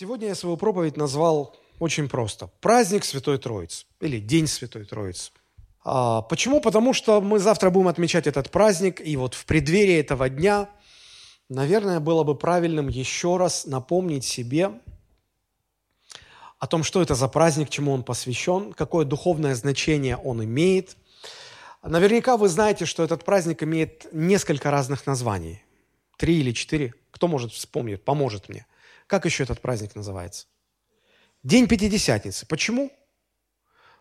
Сегодня я свою проповедь назвал очень просто. Праздник Святой Троицы или День Святой Троицы. А, почему? Потому что мы завтра будем отмечать этот праздник, и вот в преддверии этого дня, наверное, было бы правильным еще раз напомнить себе о том, что это за праздник, чему он посвящен, какое духовное значение он имеет. Наверняка вы знаете, что этот праздник имеет несколько разных названий. Три или четыре. Кто может вспомнить, поможет мне. Как еще этот праздник называется? День Пятидесятницы. Почему?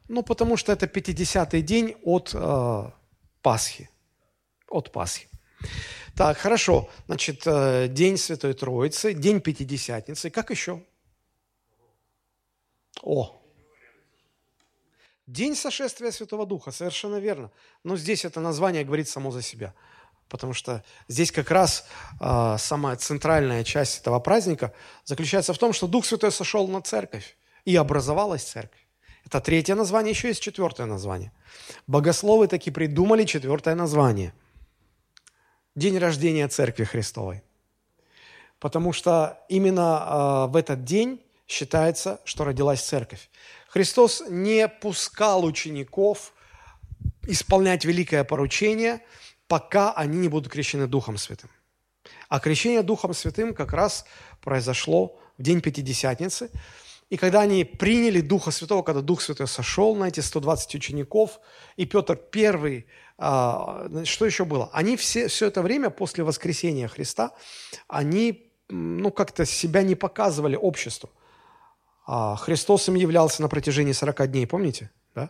Ну, потому что это 50-й день от э, Пасхи. От Пасхи. Так, хорошо. Значит, э, День Святой Троицы, День Пятидесятницы. Как еще? О! День сошествия Святого Духа, совершенно верно. Но здесь это название говорит само за себя. Потому что здесь как раз э, самая центральная часть этого праздника заключается в том, что Дух Святой сошел на церковь, и образовалась церковь. Это третье название, еще есть четвертое название. Богословы таки придумали четвертое название. День рождения Церкви Христовой. Потому что именно э, в этот день считается, что родилась церковь. Христос не пускал учеников исполнять великое поручение, пока они не будут крещены Духом Святым. А крещение Духом Святым как раз произошло в день Пятидесятницы. И когда они приняли Духа Святого, когда Дух Святой сошел на эти 120 учеников, и Петр первый, а, что еще было? Они все, все это время после воскресения Христа, они ну, как-то себя не показывали обществу. А, Христос им являлся на протяжении 40 дней, помните? Да?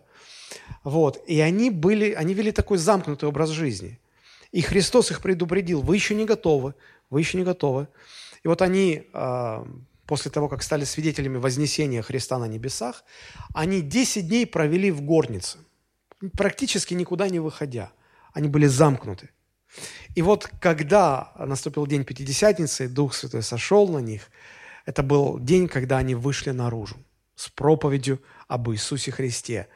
Вот. И они, были, они вели такой замкнутый образ жизни. И Христос их предупредил, вы еще не готовы, вы еще не готовы. И вот они, а, после того, как стали свидетелями вознесения Христа на небесах, они 10 дней провели в горнице, практически никуда не выходя. Они были замкнуты. И вот когда наступил день Пятидесятницы, Дух Святой сошел на них – это был день, когда они вышли наружу с проповедью об Иисусе Христе.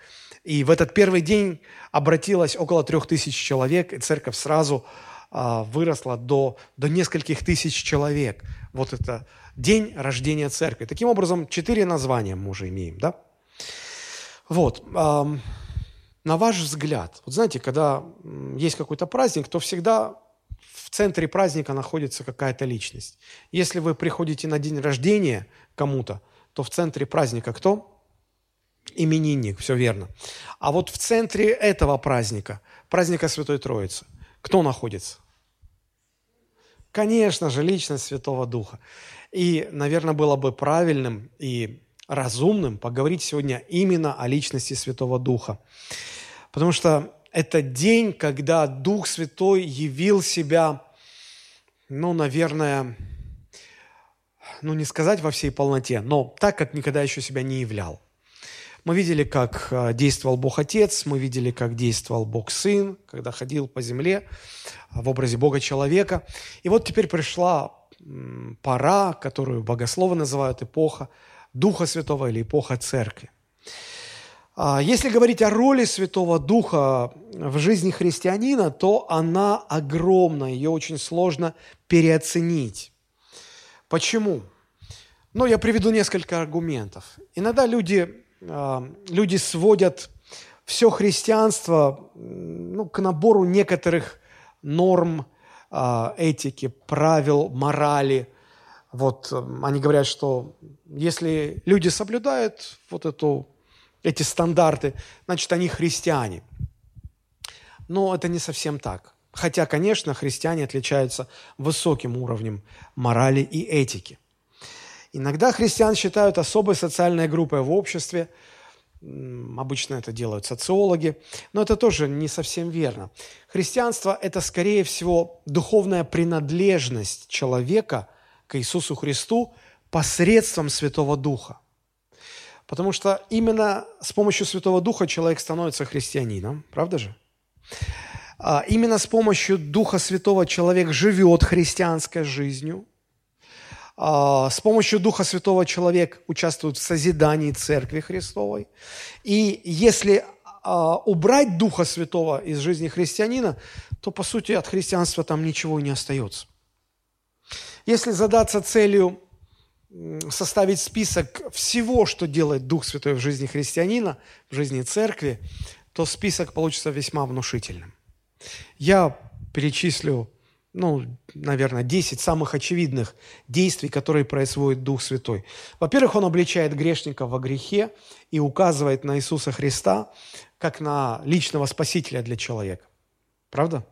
И в этот первый день обратилось около трех тысяч человек, и церковь сразу а, выросла до, до нескольких тысяч человек. Вот это день рождения церкви. Таким образом, четыре названия мы уже имеем, да? Вот. На ваш взгляд, вот знаете, когда есть какой-то праздник, то всегда в центре праздника находится какая-то личность. Если вы приходите на день рождения кому-то, то в центре праздника кто? Именинник, все верно. А вот в центре этого праздника, праздника Святой Троицы, кто находится? Конечно же, личность Святого Духа. И, наверное, было бы правильным и разумным поговорить сегодня именно о личности Святого Духа. Потому что это день, когда Дух Святой явил себя, ну, наверное, ну, не сказать во всей полноте, но так, как никогда еще себя не являл. Мы видели, как э, действовал Бог Отец, мы видели, как действовал Бог Сын, когда ходил по земле в образе Бога человека. И вот теперь пришла пора, которую богословы называют эпоха Духа Святого или эпоха Церкви. А, если говорить о роли Святого Духа в жизни христианина, то она огромна, ее очень сложно переоценить. Почему? Ну, я приведу несколько аргументов. Иногда люди, а, люди сводят все христианство ну, к набору некоторых норм а, этики, правил, морали. Вот они говорят, что если люди соблюдают вот эту эти стандарты, значит, они христиане. Но это не совсем так. Хотя, конечно, христиане отличаются высоким уровнем морали и этики. Иногда христиан считают особой социальной группой в обществе. Обычно это делают социологи. Но это тоже не совсем верно. Христианство – это, скорее всего, духовная принадлежность человека к Иисусу Христу посредством Святого Духа. Потому что именно с помощью Святого Духа человек становится христианином, правда же? А именно с помощью Духа Святого человек живет христианской жизнью. А с помощью Духа Святого человек участвует в созидании Церкви Христовой. И если а, убрать Духа Святого из жизни христианина, то, по сути, от христианства там ничего и не остается. Если задаться целью составить список всего, что делает Дух Святой в жизни христианина, в жизни церкви, то список получится весьма внушительным. Я перечислю, ну, наверное, 10 самых очевидных действий, которые производит Дух Святой. Во-первых, Он обличает грешников во грехе и указывает на Иисуса Христа как на личного спасителя для человека. Правда?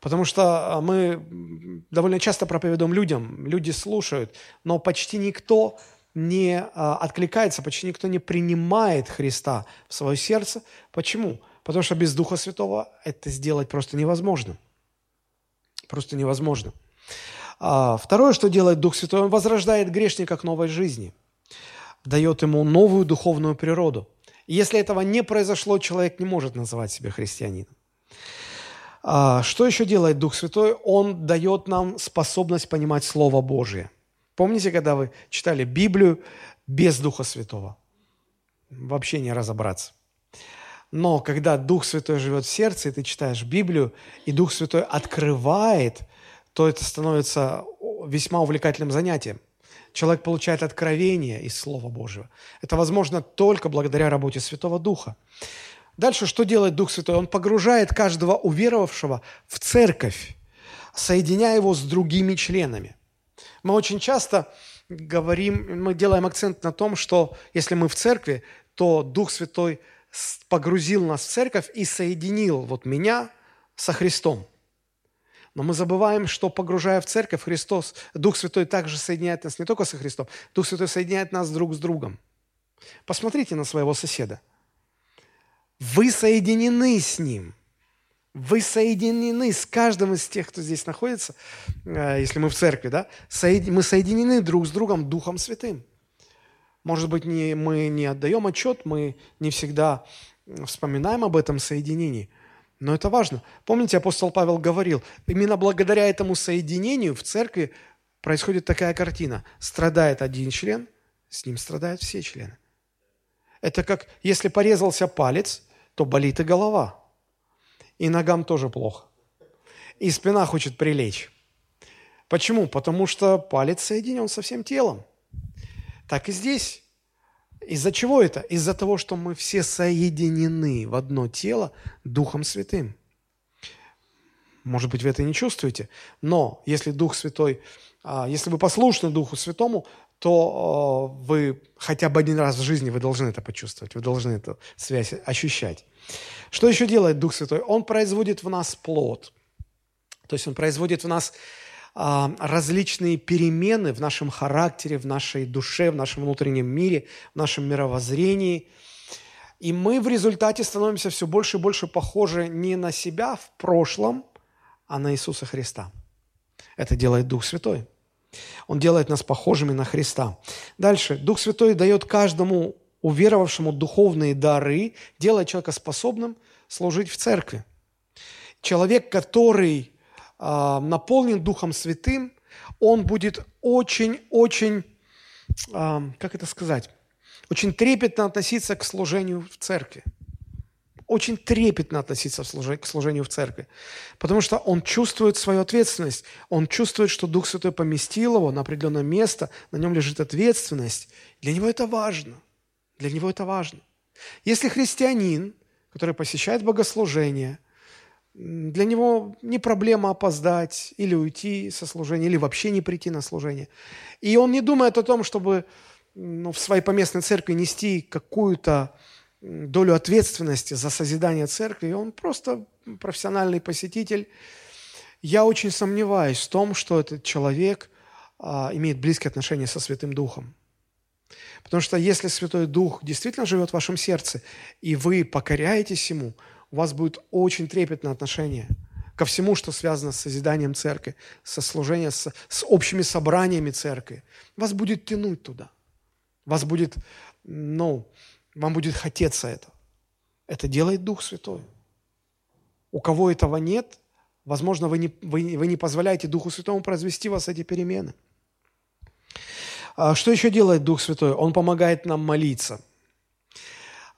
Потому что а, мы довольно часто проповедуем людям, люди слушают, но почти никто не а, откликается, почти никто не принимает Христа в свое сердце. Почему? Потому что без Духа Святого это сделать просто невозможно. Просто невозможно. А, второе, что делает Дух Святой, Он возрождает грешника к новой жизни, дает ему новую духовную природу. Если этого не произошло, человек не может называть себя христианином. А, что еще делает Дух Святой? Он дает нам способность понимать Слово Божие. Помните, когда вы читали Библию без Духа Святого? Вообще не разобраться. Но когда Дух Святой живет в сердце, и ты читаешь Библию, и Дух Святой открывает, то это становится весьма увлекательным занятием. Человек получает откровение из Слова Божьего. Это возможно только благодаря работе Святого Духа. Дальше что делает Дух Святой? Он погружает каждого уверовавшего в церковь, соединяя его с другими членами. Мы очень часто говорим, мы делаем акцент на том, что если мы в церкви, то Дух Святой погрузил нас в церковь и соединил вот меня со Христом. Но мы забываем, что погружая в церковь, Христос, Дух Святой также соединяет нас не только со Христом, Дух Святой соединяет нас друг с другом. Посмотрите на своего соседа – вы соединены с Ним. Вы соединены с каждым из тех, кто здесь находится, э, если мы в церкви, да? Мы соединены друг с другом Духом Святым. Может быть, не, мы не отдаем отчет, мы не всегда вспоминаем об этом соединении, но это важно. Помните, апостол Павел говорил, именно благодаря этому соединению в церкви происходит такая картина. Страдает один член, с ним страдают все члены. Это как если порезался палец, то болит и голова. И ногам тоже плохо. И спина хочет прилечь. Почему? Потому что палец соединен со всем телом. Так и здесь. Из-за чего это? Из-за того, что мы все соединены в одно тело Духом Святым. Может быть, вы это не чувствуете, но если Дух Святой, а, если вы послушны Духу Святому, то э, вы хотя бы один раз в жизни вы должны это почувствовать, вы должны эту связь ощущать. Что еще делает Дух Святой? Он производит в нас плод. То есть он производит в нас различные перемены в нашем характере, в нашей душе, в нашем внутреннем мире, в нашем мировоззрении. И мы в результате становимся все больше и больше похожи не на себя в прошлом, а на Иисуса Христа. Это делает Дух Святой. Он делает нас похожими на Христа. Дальше. Дух Святой дает каждому уверовавшему духовные дары, делая человека способным служить в церкви. Человек, который наполнен Духом Святым, он будет очень-очень, как это сказать, очень трепетно относиться к служению в церкви очень трепетно относиться к служению в церкви, потому что он чувствует свою ответственность, он чувствует, что Дух Святой поместил его на определенное место, на нем лежит ответственность. Для него это важно. Для него это важно. Если христианин, который посещает богослужение, для него не проблема опоздать или уйти со служения, или вообще не прийти на служение. И он не думает о том, чтобы ну, в своей поместной церкви нести какую-то долю ответственности за созидание церкви, он просто профессиональный посетитель. Я очень сомневаюсь в том, что этот человек а, имеет близкие отношения со Святым Духом. Потому что если Святой Дух действительно живет в вашем сердце, и вы покоряетесь Ему, у вас будет очень трепетное отношение ко всему, что связано с созиданием церкви, со служением, с, с общими собраниями церкви. Вас будет тянуть туда. Вас будет, ну, вам будет хотеться это. Это делает Дух Святой. У кого этого нет, возможно, вы не, вы, вы не позволяете Духу Святому произвести вас эти перемены. А что еще делает Дух Святой? Он помогает нам молиться.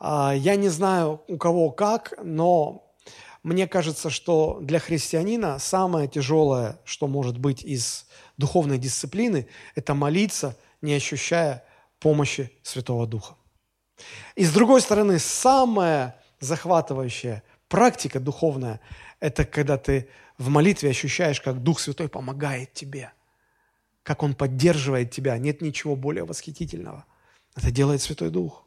А, я не знаю, у кого как, но мне кажется, что для христианина самое тяжелое, что может быть из духовной дисциплины, это молиться не ощущая помощи Святого Духа. И с другой стороны, самая захватывающая практика духовная – это когда ты в молитве ощущаешь, как Дух Святой помогает тебе, как Он поддерживает тебя. Нет ничего более восхитительного. Это делает Святой Дух.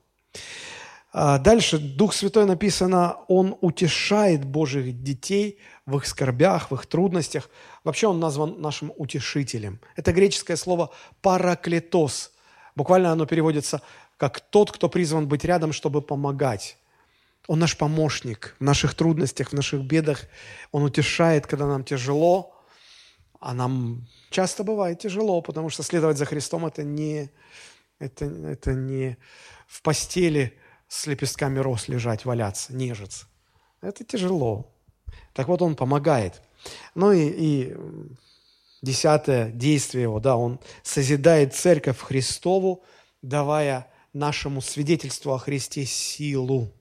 А дальше Дух Святой написано, Он утешает Божьих детей в их скорбях, в их трудностях. Вообще Он назван нашим утешителем. Это греческое слово «параклетос». Буквально оно переводится как «тот, кто призван быть рядом, чтобы помогать». Он наш помощник в наших трудностях, в наших бедах. Он утешает, когда нам тяжело. А нам часто бывает тяжело, потому что следовать за Христом это не, это, это не в постели с лепестками роз лежать, валяться, нежиться. Это тяжело. Так вот, он помогает. Ну и, и десятое действие его, да, он созидает церковь Христову, давая нашему свидетельству о Христе силу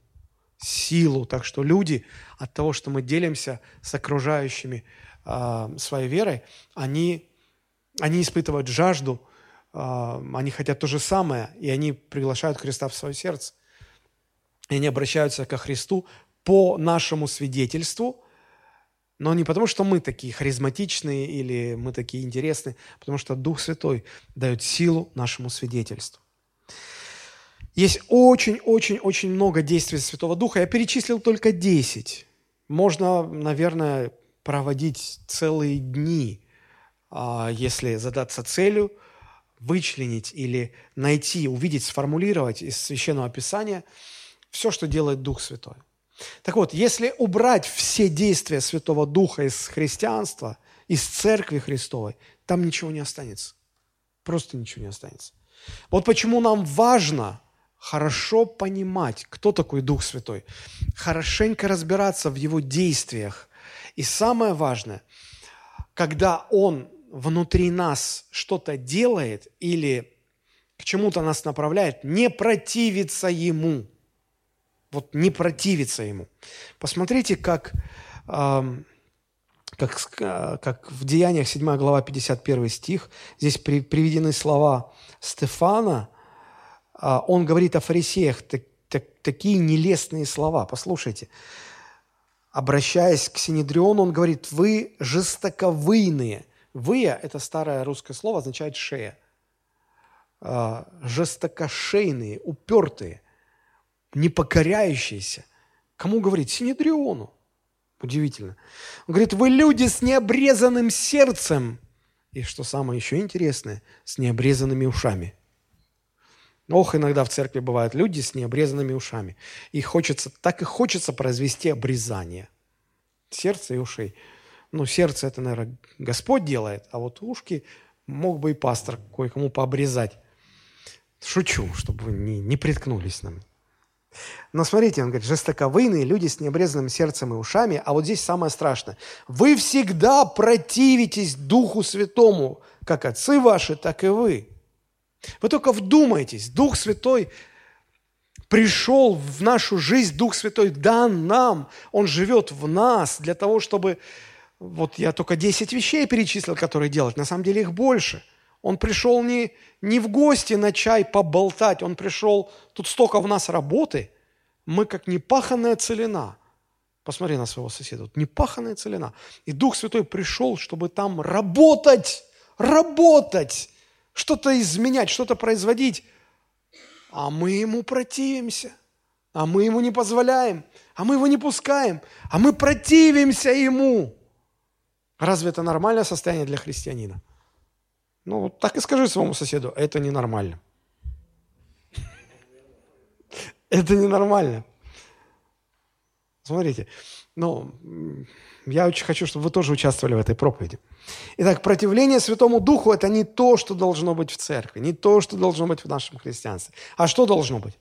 силу. Так что люди от того, что мы делимся с окружающими э, своей верой, они, они испытывают жажду, э, они хотят то же самое, и они приглашают Христа в свое сердце. И они обращаются ко Христу по нашему свидетельству, но не потому, что мы такие харизматичные или мы такие интересные, а потому что Дух Святой дает силу нашему свидетельству. Есть очень-очень-очень много действий Святого Духа. Я перечислил только 10. Можно, наверное, проводить целые дни, а, если задаться целью, вычленить или найти, увидеть, сформулировать из Священного Писания все, что делает Дух Святой. Так вот, если убрать все действия Святого Духа из христианства, из Церкви Христовой, там ничего не останется. Просто ничего не останется. Вот почему нам важно – хорошо понимать, кто такой Дух Святой, хорошенько разбираться в его действиях. И самое важное, когда Он внутри нас что-то делает или к чему-то нас направляет, не противиться Ему. Вот не противиться Ему. Посмотрите, как, э, как, как в Деяниях 7 глава 51 стих, здесь при, приведены слова Стефана – а, он говорит о фарисеях так, так, такие нелестные слова. Послушайте. Обращаясь к Синедриону, он говорит, вы жестоковыйные. Выя – это старое русское слово, означает шея. А, жестокошейные, упертые, непокоряющиеся. Кому говорит? Синедриону. Удивительно. Он говорит, вы люди с необрезанным сердцем. И что самое еще интересное, с необрезанными ушами – Ох, иногда в церкви бывают люди с необрезанными ушами. И хочется, так и хочется произвести обрезание. Сердца и ушей. Ну, сердце это, наверное, Господь делает, а вот ушки мог бы и пастор кое-кому пообрезать. Шучу, чтобы вы не, не приткнулись нам. Но смотрите, он говорит, жестоковыйные люди с необрезанным сердцем и ушами, а вот здесь самое страшное. Вы всегда противитесь Духу Святому, как отцы ваши, так и вы. Вы только вдумайтесь, Дух Святой пришел в нашу жизнь, Дух Святой дан нам, Он живет в нас для того, чтобы... Вот я только 10 вещей перечислил, которые делать, на самом деле их больше. Он пришел не, не в гости на чай поболтать, Он пришел, тут столько в нас работы, мы как непаханная целина. Посмотри на своего соседа, вот непаханная целина. И Дух Святой пришел, чтобы там работать, работать что-то изменять, что-то производить, а мы ему противимся, а мы ему не позволяем, а мы его не пускаем, а мы противимся ему. Разве это нормальное состояние для христианина? Ну, так и скажи своему соседу, это ненормально. Это ненормально. Смотрите, ну, я очень хочу, чтобы вы тоже участвовали в этой проповеди. Итак, противление Святому Духу – это не то, что должно быть в церкви, не то, что должно быть в нашем христианстве. А что должно быть?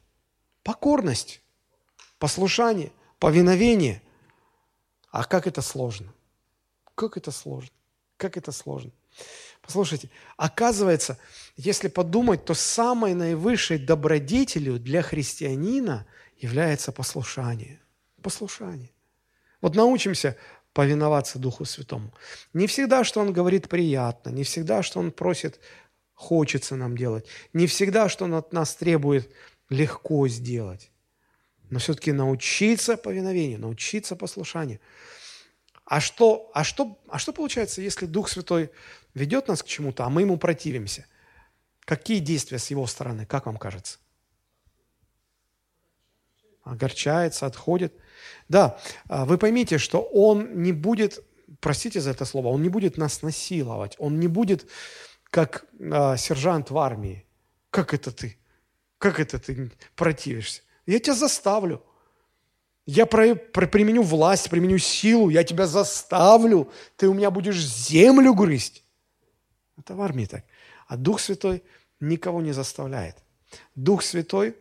Покорность, послушание, повиновение. А как это сложно? Как это сложно? Как это сложно? Послушайте, оказывается, если подумать, то самой наивысшей добродетелью для христианина является послушание. Послушание. Вот научимся повиноваться Духу Святому. Не всегда, что Он говорит приятно, не всегда, что Он просит хочется нам делать. Не всегда, что он от нас требует, легко сделать. Но все-таки научиться повиновению, научиться послушанию. А что, а, что, а что получается, если Дух Святой ведет нас к чему-то, а мы ему противимся? Какие действия с его стороны, как вам кажется? Огорчается, отходит. Да, а вы поймите, что он не будет, простите за это слово, он не будет нас насиловать, он не будет как а, сержант в армии. Как это ты? Как это ты противишься? Я тебя заставлю. Я про, про, применю власть, применю силу, я тебя заставлю. Ты у меня будешь землю грызть. Это в армии так. А Дух Святой никого не заставляет. Дух Святой,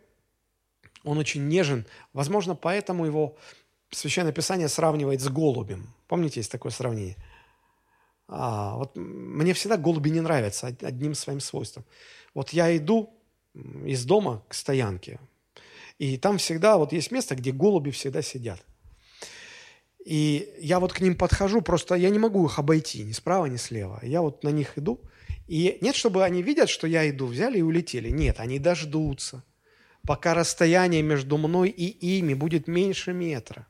он очень нежен. Возможно, поэтому его Священное Писание сравнивает с голубем. Помните, есть такое сравнение? А, вот мне всегда голуби не нравятся одним своим свойством. Вот я иду из дома к стоянке, и там всегда вот есть место, где голуби всегда сидят. И я вот к ним подхожу, просто я не могу их обойти ни справа, ни слева. Я вот на них иду, и нет, чтобы они видят, что я иду, взяли и улетели. Нет, они дождутся, пока расстояние между мной и ими будет меньше метра.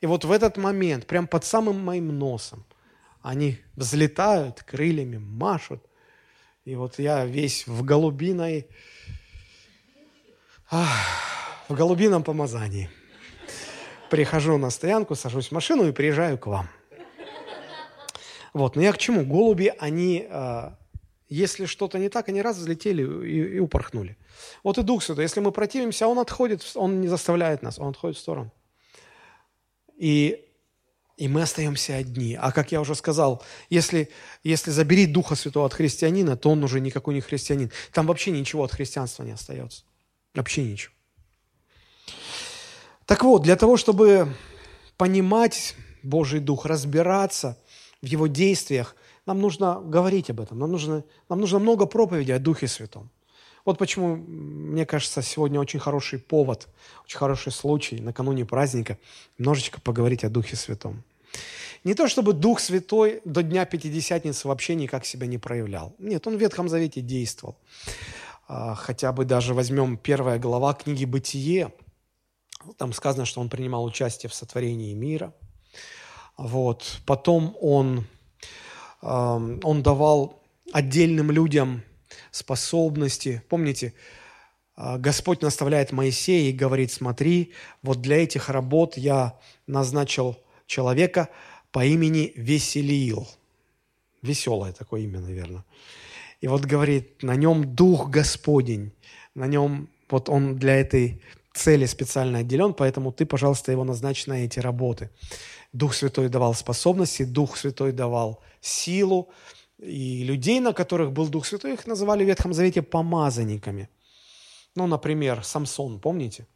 И вот в этот момент, прям под самым моим носом, они взлетают крыльями, машут. И вот я весь в голубиной, в голубином помазании. Прихожу на стоянку, сажусь в машину и приезжаю к вам. Вот, но я к чему? Голуби, они, э, если что-то не так, они раз взлетели и, и упорхнули. Вот и Дух Святой, если мы противимся, Он отходит, Он не заставляет нас, Он отходит в сторону. И, и мы остаемся одни. А как я уже сказал, если, если забери Духа Святого от христианина, то он уже никакой не христианин. Там вообще ничего от христианства не остается. Вообще ничего. Так вот, для того, чтобы понимать Божий Дух, разбираться в Его действиях, нам нужно говорить об этом. Нам нужно, нам нужно много проповедей о Духе Святом. Вот почему, мне кажется, сегодня очень хороший повод, очень хороший случай накануне праздника немножечко поговорить о Духе Святом. Не то, чтобы Дух Святой до Дня Пятидесятницы вообще никак себя не проявлял. Нет, он в Ветхом Завете действовал. А, хотя бы даже возьмем первая глава книги «Бытие». Там сказано, что он принимал участие в сотворении мира. Вот. Потом он, он давал отдельным людям способности. Помните, а, Господь наставляет Моисея и говорит, смотри, вот для этих работ я назначил человека по имени Веселиил. Веселое такое имя, наверное. И вот говорит, на нем Дух Господень, на нем, вот он для этой цели специально отделен, поэтому ты, пожалуйста, его назначь на эти работы. Дух Святой давал способности, Дух Святой давал силу, и людей, на которых был Дух Святой, их называли в Ветхом Завете помазанниками. Ну, например, Самсон, помните?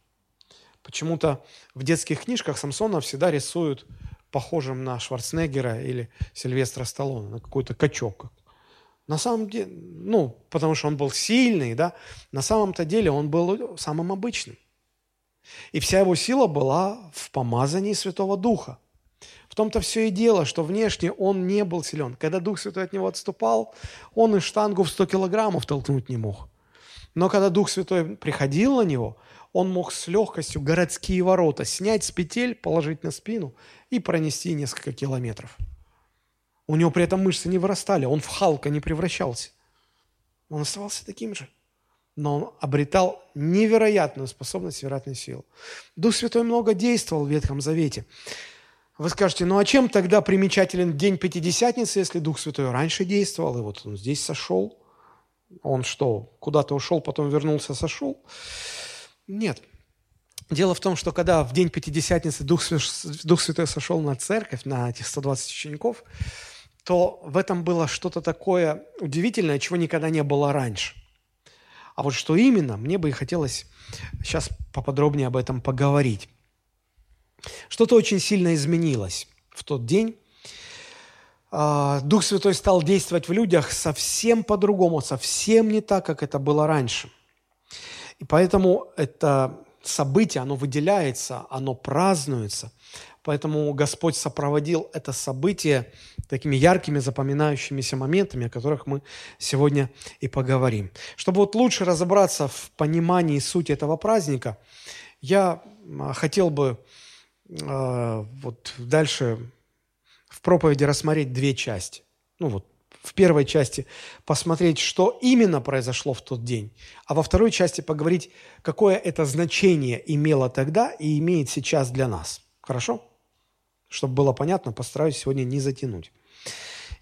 Почему-то в детских книжках Самсона всегда рисуют похожим на Шварценеггера или Сильвестра Сталлоне, на какой-то качок. На самом деле, ну, потому что он был сильный, да, на самом-то деле он был самым обычным. И вся его сила была в помазании Святого Духа. В том-то все и дело, что внешне он не был силен. Когда Дух Святой от него отступал, он и штангу в 100 килограммов толкнуть не мог. Но когда Дух Святой приходил на него, он мог с легкостью городские ворота снять с петель, положить на спину и пронести несколько километров. У него при этом мышцы не вырастали, он в Халка не превращался. Он оставался таким же. Но он обретал невероятную способность, невероятную силу. Дух Святой много действовал в Ветхом Завете. Вы скажете, ну а чем тогда примечателен день Пятидесятницы, если Дух Святой раньше действовал, и вот он здесь сошел? Он что, куда-то ушел, потом вернулся, сошел? Нет. Дело в том, что когда в день Пятидесятницы Дух, Дух Святой сошел на церковь, на этих 120 учеников, то в этом было что-то такое удивительное, чего никогда не было раньше. А вот что именно, мне бы и хотелось сейчас поподробнее об этом поговорить. Что-то очень сильно изменилось в тот день. А, Дух Святой стал действовать в людях совсем по-другому, совсем не так, как это было раньше. И поэтому это событие, оно выделяется, оно празднуется, Поэтому Господь сопроводил это событие такими яркими, запоминающимися моментами, о которых мы сегодня и поговорим. Чтобы вот лучше разобраться в понимании сути этого праздника, я а, хотел бы э, вот дальше в проповеди рассмотреть две части. Ну вот в первой части посмотреть, что именно произошло в тот день, а во второй части поговорить, какое это значение имело тогда и имеет сейчас для нас. Хорошо? Чтобы было понятно, постараюсь сегодня не затянуть.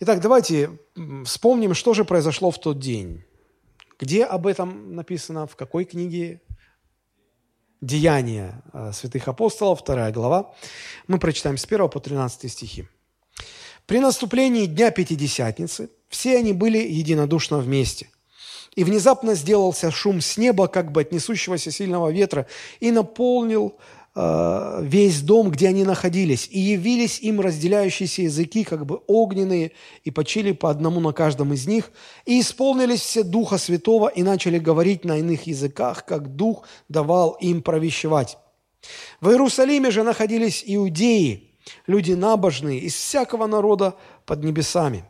Итак, давайте вспомним, что же произошло в тот день. Где об этом написано, в какой книге? Деяния э, святых апостолов, вторая глава. Мы прочитаем с 1 по 13 стихи. При наступлении Дня Пятидесятницы все они были единодушно вместе. И внезапно сделался шум с неба, как бы от несущегося сильного ветра, и наполнил весь дом, где они находились. И явились им разделяющиеся языки, как бы огненные, и почили по одному на каждом из них. И исполнились все Духа Святого, и начали говорить на иных языках, как Дух давал им провещевать. В Иерусалиме же находились иудеи – люди набожные из всякого народа под небесами.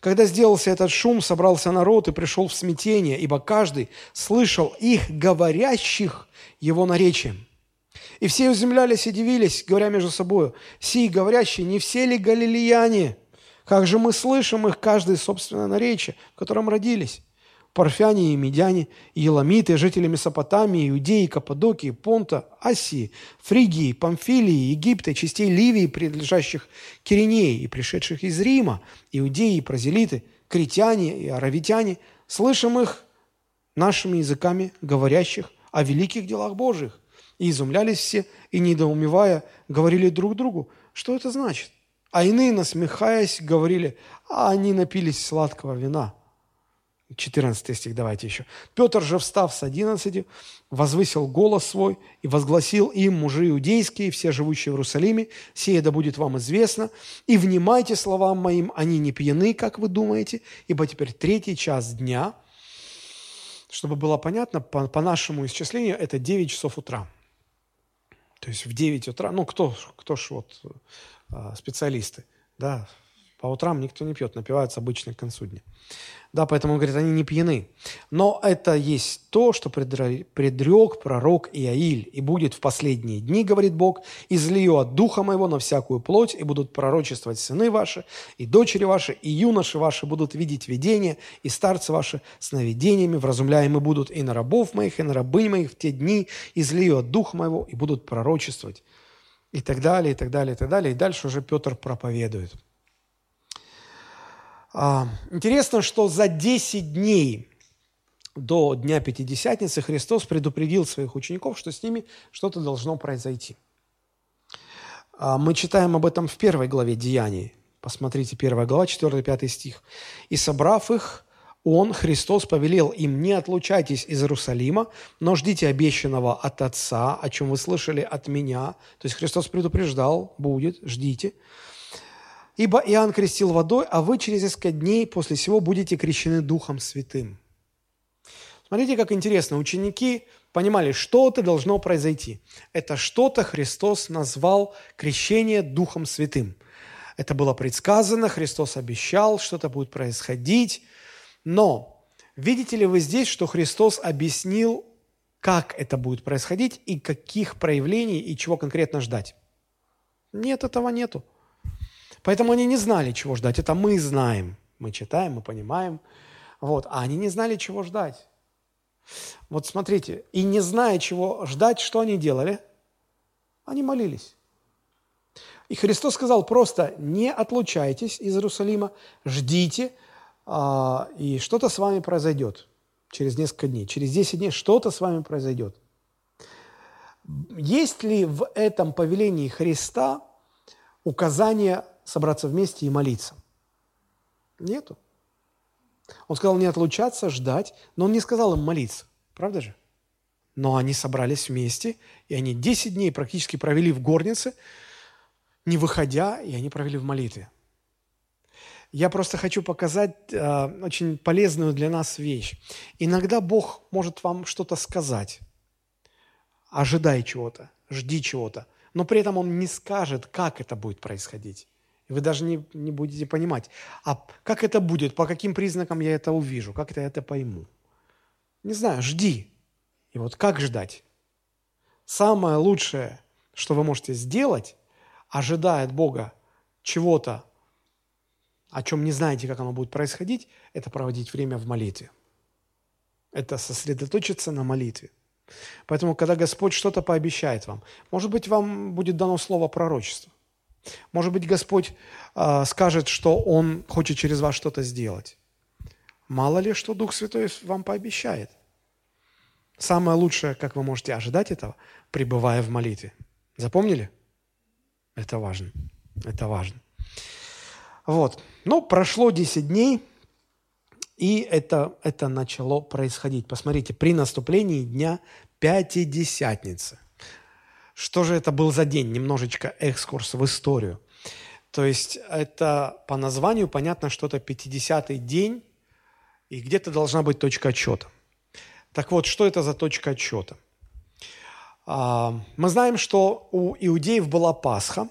Когда сделался этот шум, собрался народ и пришел в смятение, ибо каждый слышал их, говорящих его наречием. И все изумлялись и дивились, говоря между собой, «Сии говорящие, не все ли галилеяне? Как же мы слышим их, каждый собственное наречие, в котором родились?» парфяне и медяне, и еламиты, жители Месопотамии, Иудеи, Каппадокии, Понта, Асии, Фригии, Памфилии, Египта, частей Ливии, принадлежащих Киринеи и пришедших из Рима, иудеи и прозелиты, критяне и аравитяне, слышим их нашими языками, говорящих о великих делах Божьих. И изумлялись все, и, недоумевая, говорили друг другу, что это значит. А иные, насмехаясь, говорили, а они напились сладкого вина – 14 стих, давайте еще. «Петр же, встав с одиннадцати, возвысил голос свой и возгласил им, мужи иудейские, все живущие в Иерусалиме, сие да будет вам известно, и внимайте словам моим, они не пьяны, как вы думаете, ибо теперь третий час дня». Чтобы было понятно, по, по нашему исчислению, это 9 часов утра. То есть в 9 утра, ну кто, кто ж вот а, специалисты, да, по утрам никто не пьет, напиваются обычно к концу дня. Да, поэтому говорит, они не пьяны. Но это есть то, что предрек пророк Иаиль. И будет в последние дни, говорит Бог, излию от духа моего на всякую плоть, и будут пророчествовать сыны ваши, и дочери ваши, и юноши ваши будут видеть видения, и старцы ваши сновидениями вразумляемы будут и на рабов моих, и на рабынь моих в те дни, излию от духа моего, и будут пророчествовать. И так далее, и так далее, и так далее. И дальше уже Петр проповедует. А, интересно, что за 10 дней до Дня Пятидесятницы Христос предупредил своих учеников, что с ними что-то должно произойти. А, мы читаем об этом в первой главе Деяний. Посмотрите, первая глава, 4-5 стих. «И собрав их, он, Христос, повелел им, не отлучайтесь из Иерусалима, но ждите обещанного от Отца, о чем вы слышали от меня». То есть Христос предупреждал, будет, ждите. Ибо Иоанн крестил водой, а вы через несколько дней после всего будете крещены Духом Святым. Смотрите, как интересно. Ученики понимали, что-то должно произойти. Это что-то Христос назвал крещение Духом Святым. Это было предсказано, Христос обещал, что-то будет происходить. Но видите ли вы здесь, что Христос объяснил, как это будет происходить и каких проявлений и чего конкретно ждать? Нет, этого нету. Поэтому они не знали, чего ждать. Это мы знаем. Мы читаем, мы понимаем. Вот. А они не знали, чего ждать. Вот смотрите, и не зная, чего ждать, что они делали? Они молились. И Христос сказал просто, не отлучайтесь из Иерусалима, ждите, а, и что-то с вами произойдет через несколько дней. Через 10 дней что-то с вами произойдет. Есть ли в этом повелении Христа указание собраться вместе и молиться? Нету. Он сказал не отлучаться, ждать, но он не сказал им молиться. Правда же? Но они собрались вместе, и они 10 дней практически провели в горнице, не выходя, и они провели в молитве. Я просто хочу показать э, очень полезную для нас вещь. Иногда Бог может вам что-то сказать. Ожидай чего-то, жди чего-то, но при этом он не скажет, как это будет происходить. И вы даже не, не будете понимать, а как это будет, по каким признакам я это увижу, как это я это пойму. Не знаю, жди. И вот как ждать? Самое лучшее, что вы можете сделать, ожидая от Бога чего-то, о чем не знаете, как оно будет происходить, это проводить время в молитве. Это сосредоточиться на молитве. Поэтому, когда Господь что-то пообещает вам, может быть, вам будет дано слово пророчества. Может быть, Господь э, скажет, что Он хочет через вас что-то сделать. Мало ли, что Дух Святой вам пообещает. Самое лучшее, как вы можете ожидать этого, пребывая в молитве. Запомнили? Это важно. Это важно. Вот. Ну, прошло 10 дней, и это, это начало происходить. Посмотрите, при наступлении дня Пятидесятницы. Что же это был за день? Немножечко экскурс в историю. То есть это по названию понятно, что это 50-й день, и где-то должна быть точка отчета. Так вот, что это за точка отчета? А, мы знаем, что у иудеев была Пасха.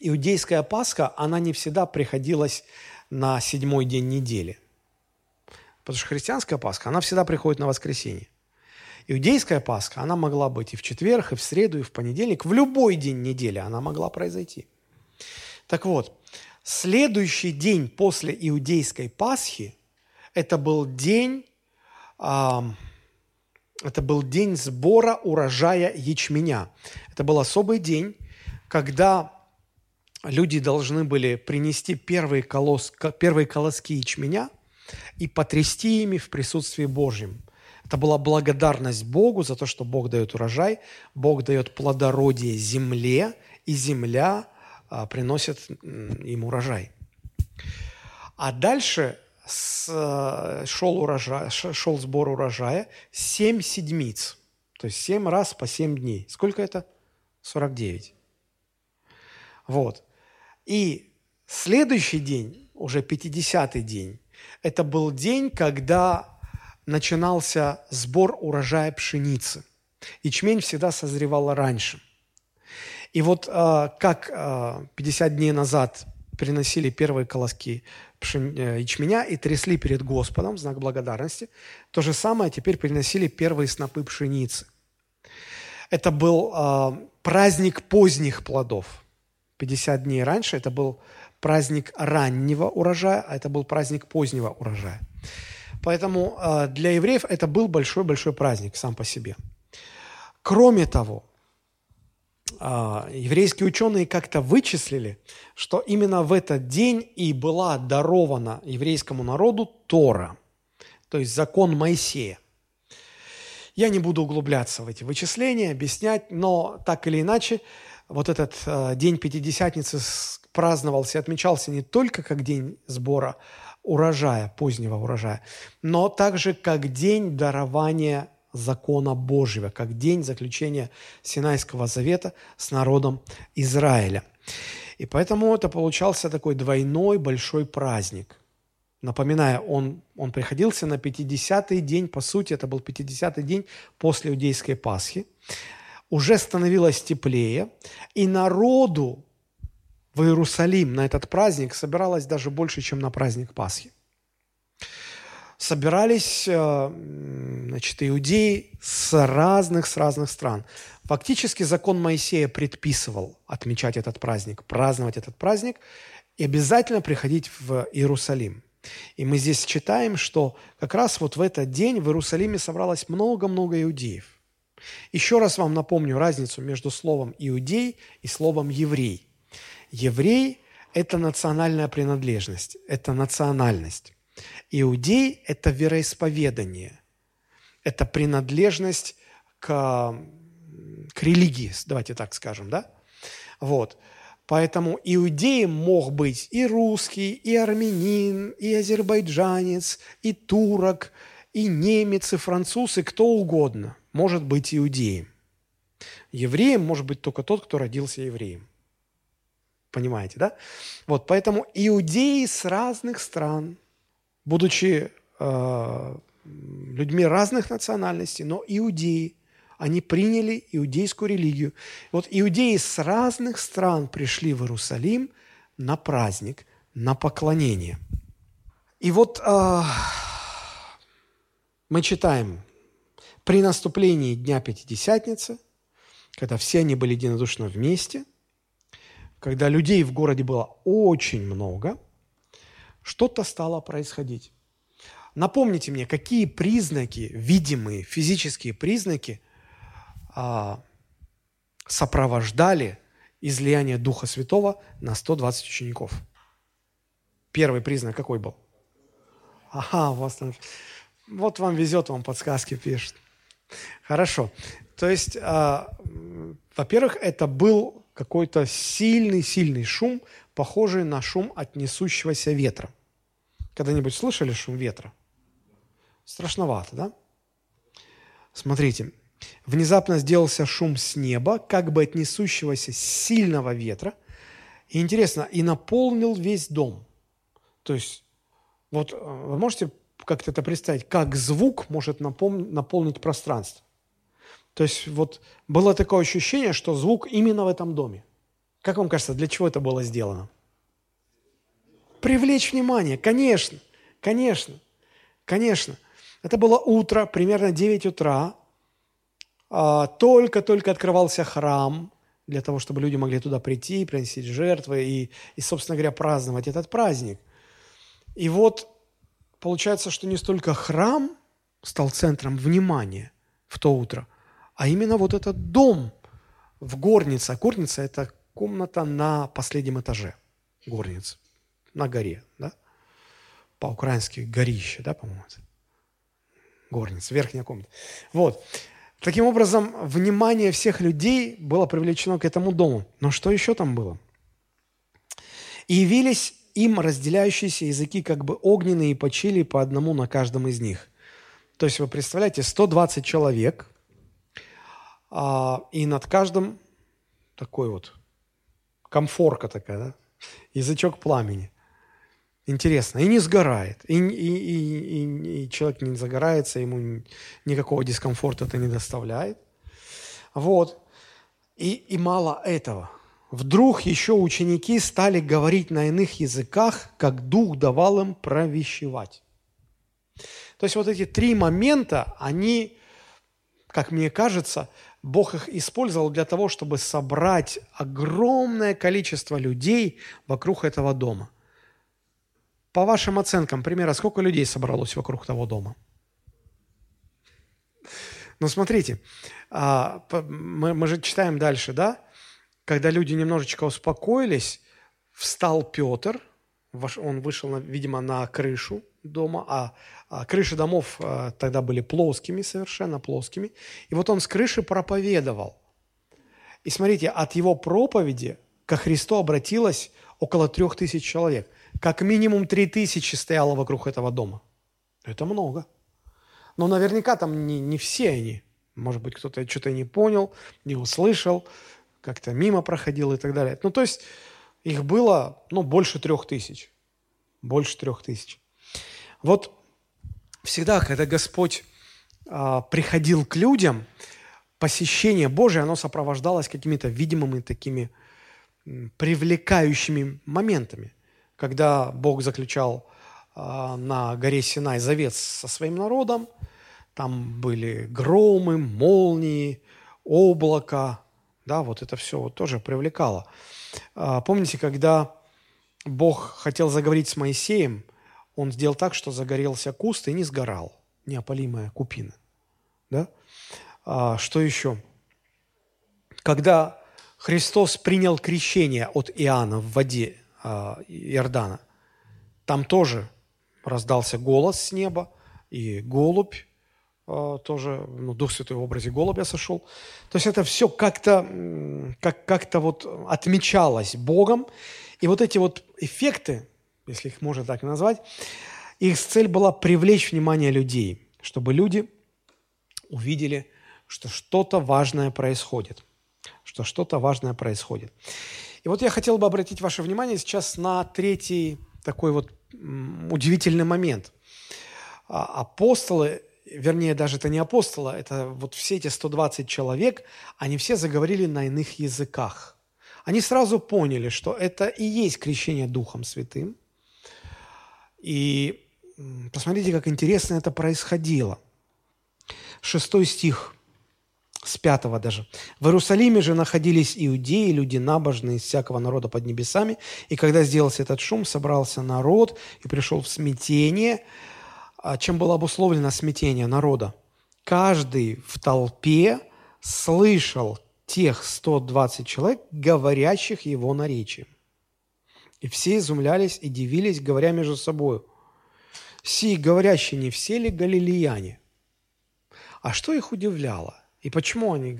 Иудейская Пасха, она не всегда приходилась на седьмой день недели. Потому что христианская Пасха, она всегда приходит на воскресенье. Иудейская Пасха, она могла быть и в четверг, и в среду, и в понедельник, в любой день недели она могла произойти. Так вот, следующий день после Иудейской Пасхи, это был день, это был день сбора урожая ячменя. Это был особый день, когда люди должны были принести первые, колос, первые колоски ячменя и потрясти ими в присутствии Божьем – это была благодарность Богу за то, что Бог дает урожай, Бог дает плодородие земле, и земля а, приносит им урожай. А дальше с, э, шел, урожай, шел сбор урожая семь седмиц, то есть семь раз по семь дней. Сколько это? 49. Вот. И следующий день, уже 50-й день, это был день, когда начинался сбор урожая пшеницы. Ячмень всегда созревал раньше. И вот э, как э, 50 дней назад приносили первые колоски. Э, ячменя и трясли перед Господом, знак благодарности, то же самое теперь приносили первые снопы пшеницы. Это был э, праздник поздних плодов. 50 дней раньше это был праздник раннего урожая, а это был праздник позднего урожая. Поэтому э, для евреев это был большой-большой праздник сам по себе. Кроме того, э, еврейские ученые как-то вычислили, что именно в этот день и была дарована еврейскому народу Тора, то есть закон Моисея. Я не буду углубляться в эти вычисления, объяснять, но так или иначе, вот этот э, день Пятидесятницы праздновался и отмечался не только как день сбора урожая, позднего урожая, но также как день дарования закона Божьего, как день заключения Синайского завета с народом Израиля. И поэтому это получался такой двойной большой праздник. Напоминаю, он, он приходился на 50-й день, по сути, это был 50-й день после Иудейской Пасхи. Уже становилось теплее, и народу в Иерусалим на этот праздник собиралось даже больше, чем на праздник Пасхи. Собирались э, значит, иудеи с разных, с разных стран. Фактически закон Моисея предписывал отмечать этот праздник, праздновать этот праздник и обязательно приходить в Иерусалим. И мы здесь читаем, что как раз вот в этот день в Иерусалиме собралось много-много иудеев. Еще раз вам напомню разницу между словом «иудей» и словом «еврей». Еврей – это национальная принадлежность, это национальность. Иудей – это вероисповедание, это принадлежность к, к религии, давайте так скажем, да? Вот. Поэтому иудеем мог быть и русский, и армянин, и азербайджанец, и турок, и немец, и француз, и кто угодно может быть иудеем. Евреем может быть только тот, кто родился евреем. Понимаете, да? Вот, поэтому иудеи с разных стран, будучи э, людьми разных национальностей, но иудеи, они приняли иудейскую религию. Вот иудеи с разных стран пришли в Иерусалим на праздник, на поклонение. И вот э, мы читаем, при наступлении Дня Пятидесятницы, когда все они были единодушно вместе, когда людей в городе было очень много, что-то стало происходить. Напомните мне, какие признаки, видимые физические признаки а, сопровождали излияние Духа Святого на 120 учеников? Первый признак какой был? Ага, у вас там... Вот вам везет, вам подсказки пишет. Хорошо. То есть, а, во-первых, это был какой-то сильный-сильный шум, похожий на шум от несущегося ветра. Когда-нибудь слышали шум ветра? Страшновато, да? Смотрите, внезапно сделался шум с неба, как бы от несущегося сильного ветра. И интересно, и наполнил весь дом. То есть, вот э, вы можете как-то это представить, как звук может напом- наполнить пространство. То есть вот было такое ощущение, что звук именно в этом доме. Как вам кажется, для чего это было сделано? Привлечь внимание, конечно, конечно, конечно. Это было утро, примерно 9 утра. А, только-только открывался храм для того, чтобы люди могли туда прийти, приносить жертвы и, и, собственно говоря, праздновать этот праздник. И вот получается, что не столько храм стал центром внимания в то утро, а именно вот этот дом в горнице. Горница – это комната на последнем этаже. Горница. На горе, да? По-украински горище, да, по-моему? горница, верхняя комната. Вот. Таким образом, внимание всех людей было привлечено к этому дому. Но что еще там было? И явились им разделяющиеся языки, как бы огненные, и почили по одному на каждом из них. То есть вы представляете, 120 человек, и над каждым такой вот комфорка такая, да? язычок пламени. Интересно. И не сгорает. И, и, и, и, и человек не загорается, ему никакого дискомфорта это не доставляет. Вот. И, и мало этого. Вдруг еще ученики стали говорить на иных языках, как Дух давал им провещевать. То есть вот эти три момента, они, как мне кажется, Бог их использовал для того, чтобы собрать огромное количество людей вокруг этого дома – по вашим оценкам, примерно, сколько людей собралось вокруг того дома? Ну, смотрите, а, мы же читаем дальше, да? Когда люди немножечко успокоились, встал Петр, он вышел, видимо, на крышу дома, а, а крыши домов а, тогда были плоскими, совершенно плоскими. И вот он с крыши проповедовал. И смотрите, от его проповеди ко Христу обратилось около трех тысяч человек – как минимум три тысячи стояло вокруг этого дома. Это много. Но наверняка там не, не все они. Может быть, кто-то что-то не понял, не услышал, как-то мимо проходил и так далее. Ну, то есть их было, ну, больше трех тысяч. Больше трех тысяч. Вот всегда, когда Господь а, приходил к людям, посещение Божие, оно сопровождалось какими-то видимыми такими привлекающими моментами когда Бог заключал а, на горе Синай завет со своим народом, там были громы, молнии, облако, да, вот это все вот тоже привлекало. А, помните, когда Бог хотел заговорить с Моисеем, он сделал так, что загорелся куст и не сгорал, неопалимая купина. Да? А, что еще? Когда Христос принял крещение от Иоанна в воде а, Иордана. Там тоже раздался голос с неба, и голубь а, тоже, ну, Дух Святой в образе голубя сошел. То есть это все как-то как, как вот отмечалось Богом. И вот эти вот эффекты, если их можно так назвать, их цель была привлечь внимание людей, чтобы люди увидели, что что-то важное происходит. Что что-то важное происходит. И вот я хотел бы обратить ваше внимание сейчас на третий такой вот удивительный момент. А, апостолы вернее, даже это не апостола, это вот все эти 120 человек, они все заговорили на иных языках. Они сразу поняли, что это и есть крещение Духом Святым. И посмотрите, как интересно это происходило. Шестой стих с пятого даже. «В Иерусалиме же находились иудеи, люди набожные из всякого народа под небесами, и когда сделался этот шум, собрался народ и пришел в смятение». А чем было обусловлено смятение народа? Каждый в толпе слышал тех 120 человек, говорящих его наречием. И все изумлялись и дивились, говоря между собой, «Си, говорящие, не все ли галилеяне?» А что их удивляло? И почему они,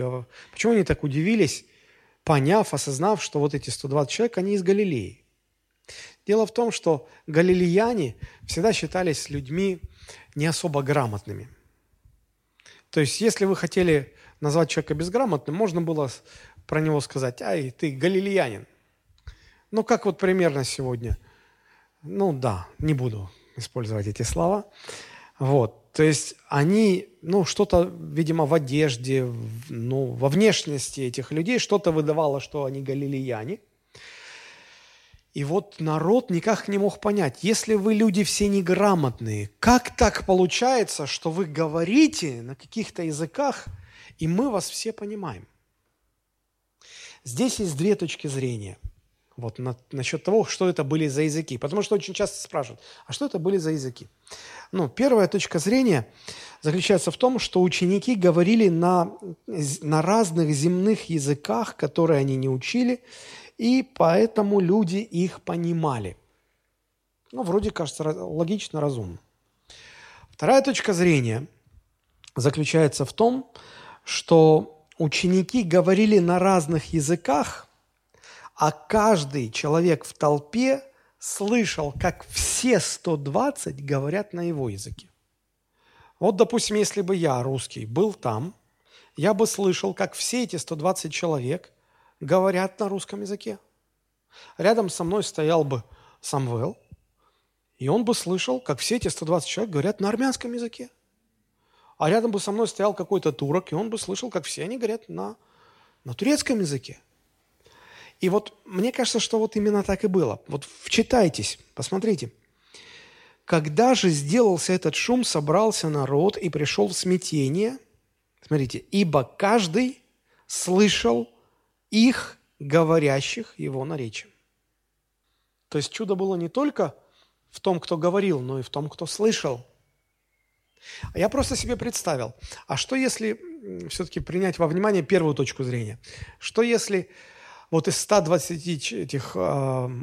почему они так удивились, поняв, осознав, что вот эти 120 человек, они из Галилеи? Дело в том, что галилеяне всегда считались людьми не особо грамотными. То есть, если вы хотели назвать человека безграмотным, можно было про него сказать, ай, ты галилеянин. Ну, как вот примерно сегодня. Ну, да, не буду использовать эти слова. Вот. То есть они, ну, что-то, видимо, в одежде, ну, во внешности этих людей что-то выдавало, что они галилеяне. И вот народ никак не мог понять, если вы люди все неграмотные, как так получается, что вы говорите на каких-то языках, и мы вас все понимаем? Здесь есть две точки зрения – вот на, насчет того, что это были за языки. Потому что очень часто спрашивают, а что это были за языки? Ну, первая точка зрения заключается в том, что ученики говорили на, на разных земных языках, которые они не учили, и поэтому люди их понимали. Ну, вроде кажется логично, разумно. Вторая точка зрения заключается в том, что ученики говорили на разных языках – а каждый человек в толпе слышал, как все 120 говорят на его языке. Вот, допустим, если бы я, русский, был там, я бы слышал, как все эти 120 человек говорят на русском языке. Рядом со мной стоял бы Самвел, и он бы слышал, как все эти 120 человек говорят на армянском языке. А рядом бы со мной стоял какой-то турок, и он бы слышал, как все они говорят на, на турецком языке. И вот мне кажется, что вот именно так и было. Вот вчитайтесь, посмотрите. Когда же сделался этот шум, собрался народ и пришел в смятение. Смотрите, ибо каждый слышал их, говорящих его наречием. То есть чудо было не только в том, кто говорил, но и в том, кто слышал. А я просто себе представил, а что если все-таки принять во внимание первую точку зрения? Что если вот из 120 этих э,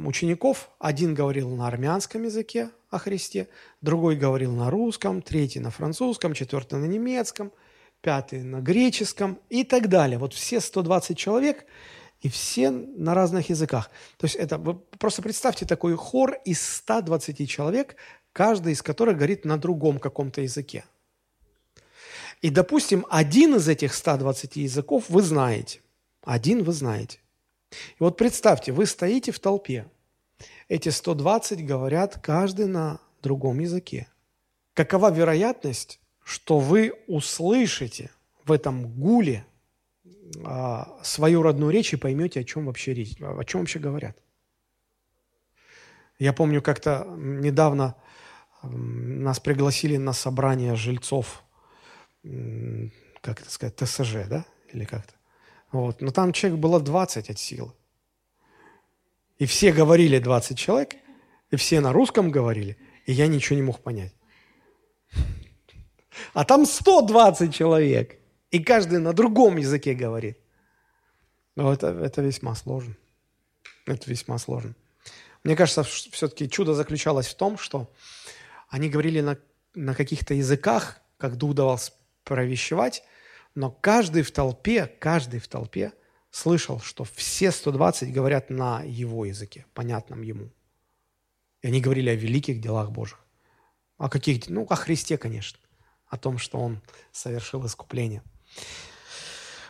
учеников один говорил на армянском языке о Христе, другой говорил на русском, третий на французском, четвертый на немецком, пятый на греческом и так далее. Вот все 120 человек и все на разных языках. То есть это, вы просто представьте такой хор из 120 человек, каждый из которых говорит на другом каком-то языке. И, допустим, один из этих 120 языков вы знаете. Один вы знаете. И вот представьте, вы стоите в толпе. Эти 120 говорят каждый на другом языке. Какова вероятность, что вы услышите в этом гуле а, свою родную речь и поймете, о чем вообще речь, о чем вообще говорят? Я помню, как-то недавно нас пригласили на собрание жильцов, как это сказать, ТСЖ, да, или как-то. Вот. Но там человек было 20 от силы. И все говорили 20 человек, и все на русском говорили, и я ничего не мог понять. А там 120 человек, и каждый на другом языке говорит. Но это, это весьма сложно. Это весьма сложно. Мне кажется, все-таки чудо заключалось в том, что они говорили на, на каких-то языках, как Дух давал провещевать, но каждый в толпе, каждый в толпе слышал, что все 120 говорят на его языке, понятном ему. И они говорили о великих делах Божьих. О каких? Ну, о Христе, конечно. О том, что Он совершил искупление.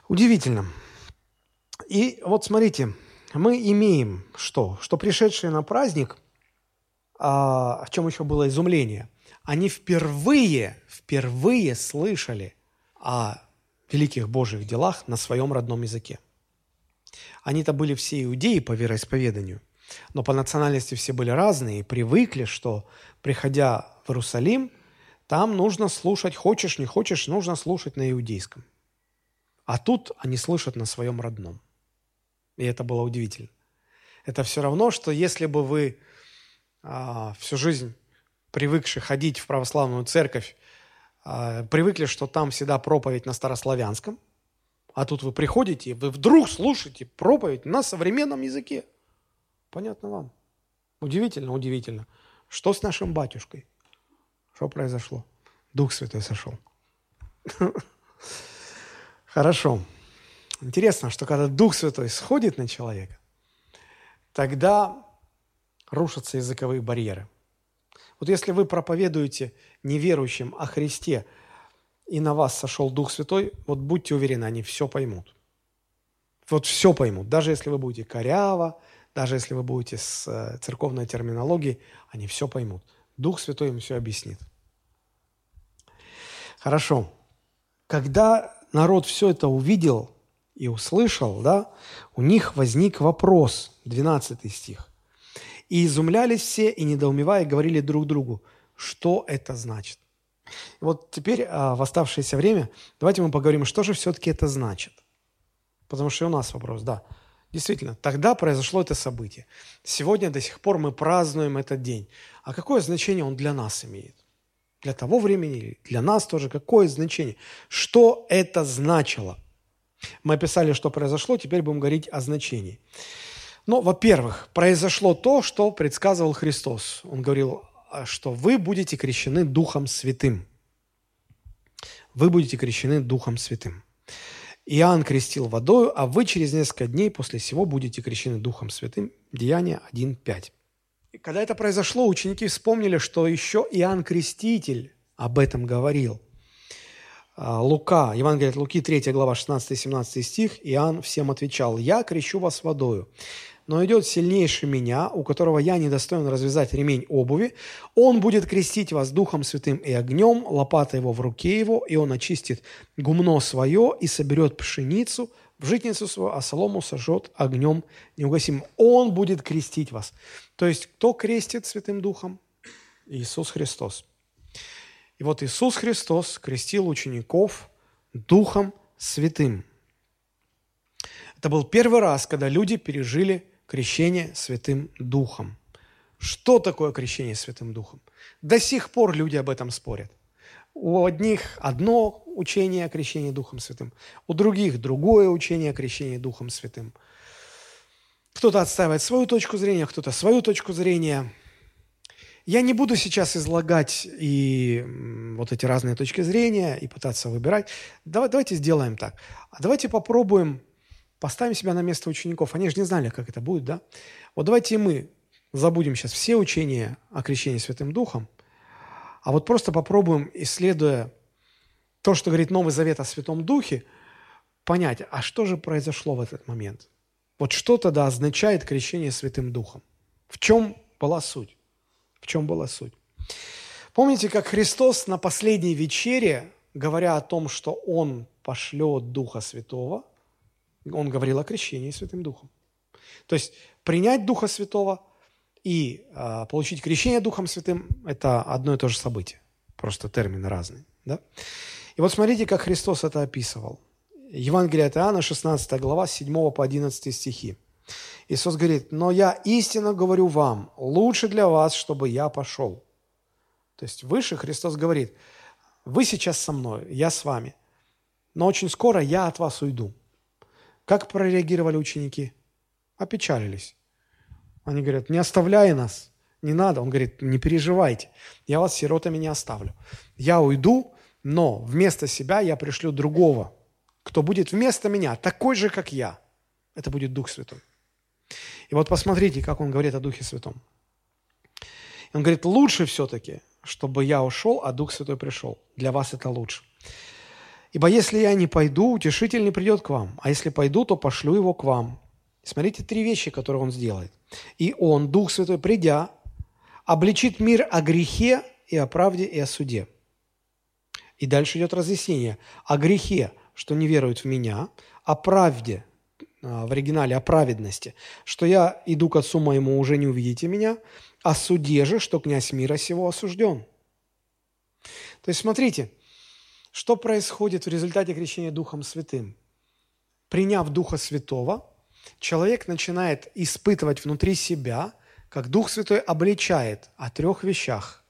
Удивительно. И вот смотрите, мы имеем что? Что пришедшие на праздник, а, в чем еще было изумление? они впервые, впервые слышали о великих Божьих делах на своем родном языке. Они-то были все иудеи по вероисповеданию, но по национальности все были разные и привыкли, что, приходя в Иерусалим, там нужно слушать, хочешь, не хочешь, нужно слушать на иудейском. А тут они слышат на своем родном. И это было удивительно. Это все равно, что если бы вы а, всю жизнь привыкшие ходить в православную церковь, привыкли, что там всегда проповедь на старославянском, а тут вы приходите, вы вдруг слушаете проповедь на современном языке. Понятно вам? Удивительно, удивительно. Что с нашим батюшкой? Что произошло? Дух Святой сошел. Хорошо. Интересно, что когда Дух Святой сходит на человека, тогда рушатся языковые барьеры – вот если вы проповедуете неверующим о Христе, и на вас сошел Дух Святой, вот будьте уверены, они все поймут. Вот все поймут. Даже если вы будете коряво, даже если вы будете с э, церковной терминологией, они все поймут. Дух Святой им все объяснит. Хорошо. Когда народ все это увидел и услышал, да, у них возник вопрос, 12 стих. И изумлялись все, и недоумевая, говорили друг другу, что это значит. Вот теперь а, в оставшееся время давайте мы поговорим, что же все-таки это значит. Потому что и у нас вопрос, да. Действительно, тогда произошло это событие. Сегодня до сих пор мы празднуем этот день. А какое значение он для нас имеет? Для того времени, для нас тоже, какое значение? Что это значило? Мы описали, что произошло, теперь будем говорить о значении. Ну, во-первых, произошло то, что предсказывал Христос. Он говорил, а, что вы будете крещены Духом Святым. Вы будете крещены Духом Святым. Иоанн крестил водою, а вы через несколько дней после всего будете крещены Духом Святым. Деяние 1.5. И когда это произошло, ученики вспомнили, что еще Иоанн Креститель об этом говорил. А, Лука, Евангелие от Луки, 3 глава, 16-17 стих, Иоанн всем отвечал, «Я крещу вас водою, но идет сильнейший меня, у которого я недостоин развязать ремень обуви. Он будет крестить вас Духом Святым и огнем, лопата его в руке его, и он очистит гумно свое и соберет пшеницу в житницу свою, а солому сожжет огнем неугасимым. Он будет крестить вас. То есть, кто крестит Святым Духом? Иисус Христос. И вот Иисус Христос крестил учеников Духом Святым. Это был первый раз, когда люди пережили крещение Святым Духом. Что такое крещение Святым Духом? До сих пор люди об этом спорят. У одних одно учение о крещении Духом Святым, у других другое учение о крещении Духом Святым. Кто-то отстаивает свою точку зрения, кто-то свою точку зрения. Я не буду сейчас излагать и вот эти разные точки зрения и пытаться выбирать. Давайте сделаем так. А давайте попробуем Поставим себя на место учеников. Они же не знали, как это будет, да? Вот давайте мы забудем сейчас все учения о крещении Святым Духом, а вот просто попробуем, исследуя то, что говорит Новый Завет о Святом Духе, понять, а что же произошло в этот момент? Вот что тогда означает крещение Святым Духом? В чем была суть? В чем была суть? Помните, как Христос на последней вечере, говоря о том, что Он пошлет Духа Святого, он говорил о крещении Святым Духом. То есть принять Духа Святого и э, получить крещение Духом Святым – это одно и то же событие. Просто термины разные. Да? И вот смотрите, как Христос это описывал. Евангелие от Иоанна, 16 глава, 7 по 11 стихи. Иисус говорит, «Но я истинно говорю вам, лучше для вас, чтобы я пошел». То есть выше Христос говорит, вы сейчас со мной, я с вами, но очень скоро я от вас уйду. Как прореагировали ученики? Опечалились. Они говорят, не оставляй нас, не надо. Он говорит, не переживайте, я вас сиротами не оставлю. Я уйду, но вместо себя я пришлю другого, кто будет вместо меня, такой же, как я. Это будет Дух Святой. И вот посмотрите, как он говорит о Духе Святом. Он говорит, лучше все-таки, чтобы я ушел, а Дух Святой пришел. Для вас это лучше. Ибо если я не пойду, утешитель не придет к вам, а если пойду, то пошлю его к вам. Смотрите три вещи, которые он сделает. И он, Дух Святой, придя, обличит мир о грехе и о правде, и о суде. И дальше идет разъяснение о грехе, что не веруют в меня, о правде, в оригинале о праведности, что я иду к отцу моему, уже не увидите меня, о суде же, что князь мира сего осужден. То есть смотрите, что происходит в результате крещения Духом Святым? Приняв Духа Святого, человек начинает испытывать внутри себя, как Дух Святой обличает о трех вещах.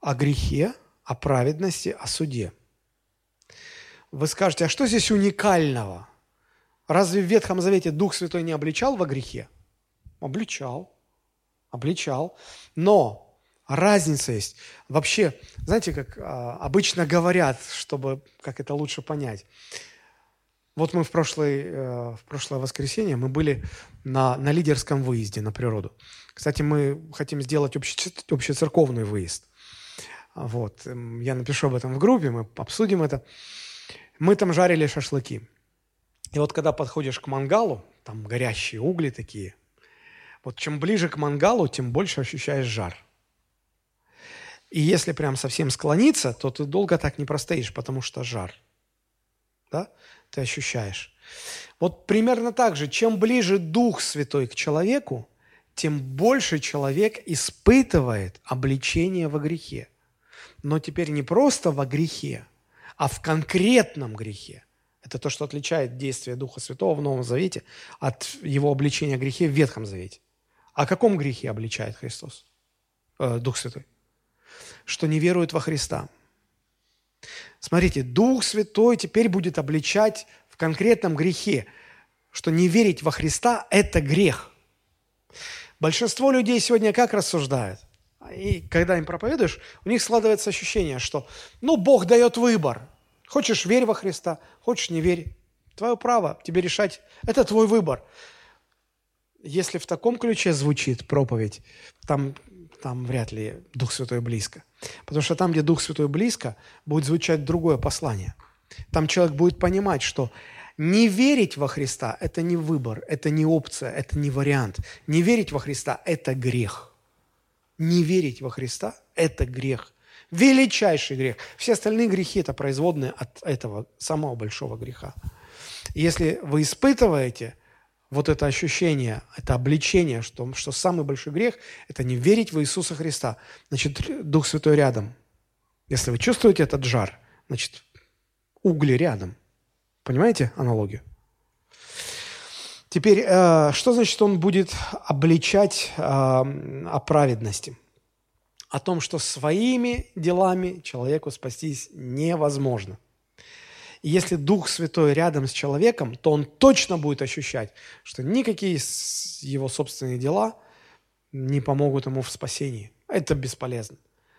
О грехе, о праведности, о суде. Вы скажете, а что здесь уникального? Разве в Ветхом Завете Дух Святой не обличал во грехе? Обличал. Обличал. Но разница есть. Вообще, знаете, как а, обычно говорят, чтобы как это лучше понять. Вот мы в, прошлое э, в прошлое воскресенье мы были на, на лидерском выезде на природу. Кстати, мы хотим сделать общий, общецерковный выезд. Вот. Я напишу об этом в группе, мы обсудим это. Мы там жарили шашлыки. И вот когда подходишь к мангалу, там горящие угли такие, вот чем ближе к мангалу, тем больше ощущаешь жар. И если прям совсем склониться, то ты долго так не простоишь, потому что жар. Да? Ты ощущаешь. Вот примерно так же, чем ближе Дух Святой к человеку, тем больше человек испытывает обличение во грехе. Но теперь не просто во грехе, а в конкретном грехе. Это то, что отличает действие Духа Святого в Новом Завете от его обличения грехе в Ветхом Завете. О каком грехе обличает Христос, э, Дух Святой? Что не верует во Христа. Смотрите, Дух Святой теперь будет обличать в конкретном грехе, что не верить во Христа – это грех. Большинство людей сегодня как рассуждают? И когда им проповедуешь, у них складывается ощущение, что ну, Бог дает выбор. Хочешь – верь во Христа, хочешь – не верь. Твое право, тебе решать. Это твой выбор. Если в таком ключе звучит проповедь, там, там вряд ли Дух Святой близко. Потому что там, где Дух Святой близко, будет звучать другое послание. Там человек будет понимать, что не верить во Христа – это не выбор, это не опция, это не вариант. Не верить во Христа – это грех. Не верить во Христа – это грех. Величайший грех. Все остальные грехи – это производные от этого самого большого греха. Если вы испытываете вот это ощущение, это обличение, что, что самый большой грех – это не верить в Иисуса Христа, значит, Дух Святой рядом. Если вы чувствуете этот жар, значит, угли рядом. Понимаете аналогию? Теперь, э, что значит он будет обличать э, о праведности? О том, что своими делами человеку спастись невозможно. И если Дух Святой рядом с человеком, то он точно будет ощущать, что никакие его собственные дела не помогут ему в спасении. Это бесполезно.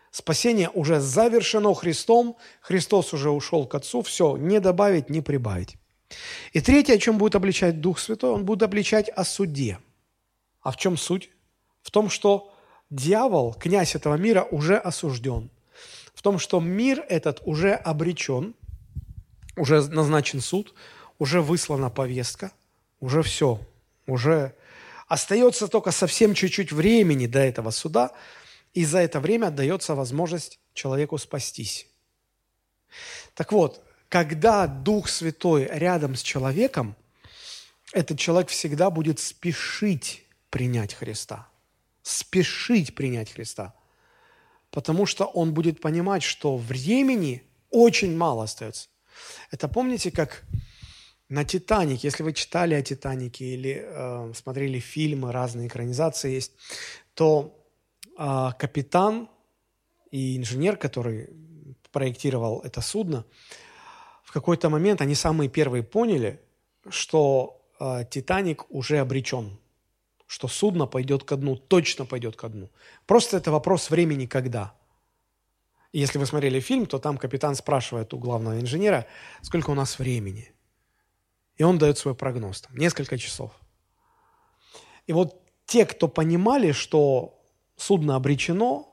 Спасение уже завершено Христом, Христос уже ушел к Отцу, все, не добавить, не прибавить. И третье, о чем будет обличать Дух Святой, он будет обличать о суде. А в чем суть? В том, что дьявол, князь этого мира, уже осужден. В том, что мир этот уже обречен, уже назначен суд, уже выслана повестка, уже все, уже остается только совсем чуть-чуть времени до этого суда, и за это время отдается возможность человеку спастись. Так вот, когда Дух Святой рядом с человеком, этот человек всегда будет спешить принять Христа – спешить принять Христа, потому что он будет понимать, что времени очень мало остается. Это помните, как на «Титанике», если вы читали о «Титанике» или э, смотрели фильмы, разные экранизации есть, то э, капитан и инженер, который проектировал это судно, в какой-то момент они самые первые поняли, что э, «Титаник» уже обречен – что судно пойдет ко дну, точно пойдет ко дну. Просто это вопрос времени, когда. Если вы смотрели фильм, то там капитан спрашивает у главного инженера, сколько у нас времени. И он дает свой прогноз, там, несколько часов. И вот те, кто понимали, что судно обречено,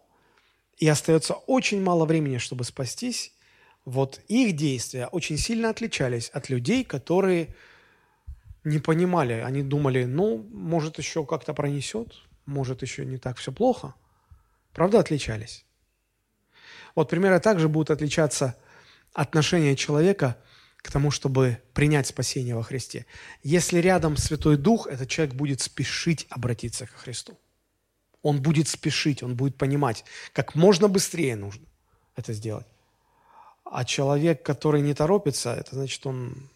и остается очень мало времени, чтобы спастись, вот их действия очень сильно отличались от людей, которые не понимали. Они думали, ну, может, еще как-то пронесет, может, еще не так все плохо. Правда, отличались? Вот примерно так же будут отличаться отношения человека к тому, чтобы принять спасение во Христе. Если рядом Святой Дух, этот человек будет спешить обратиться к Христу. Он будет спешить, он будет понимать, как можно быстрее нужно это сделать. А человек, который не торопится, это значит, он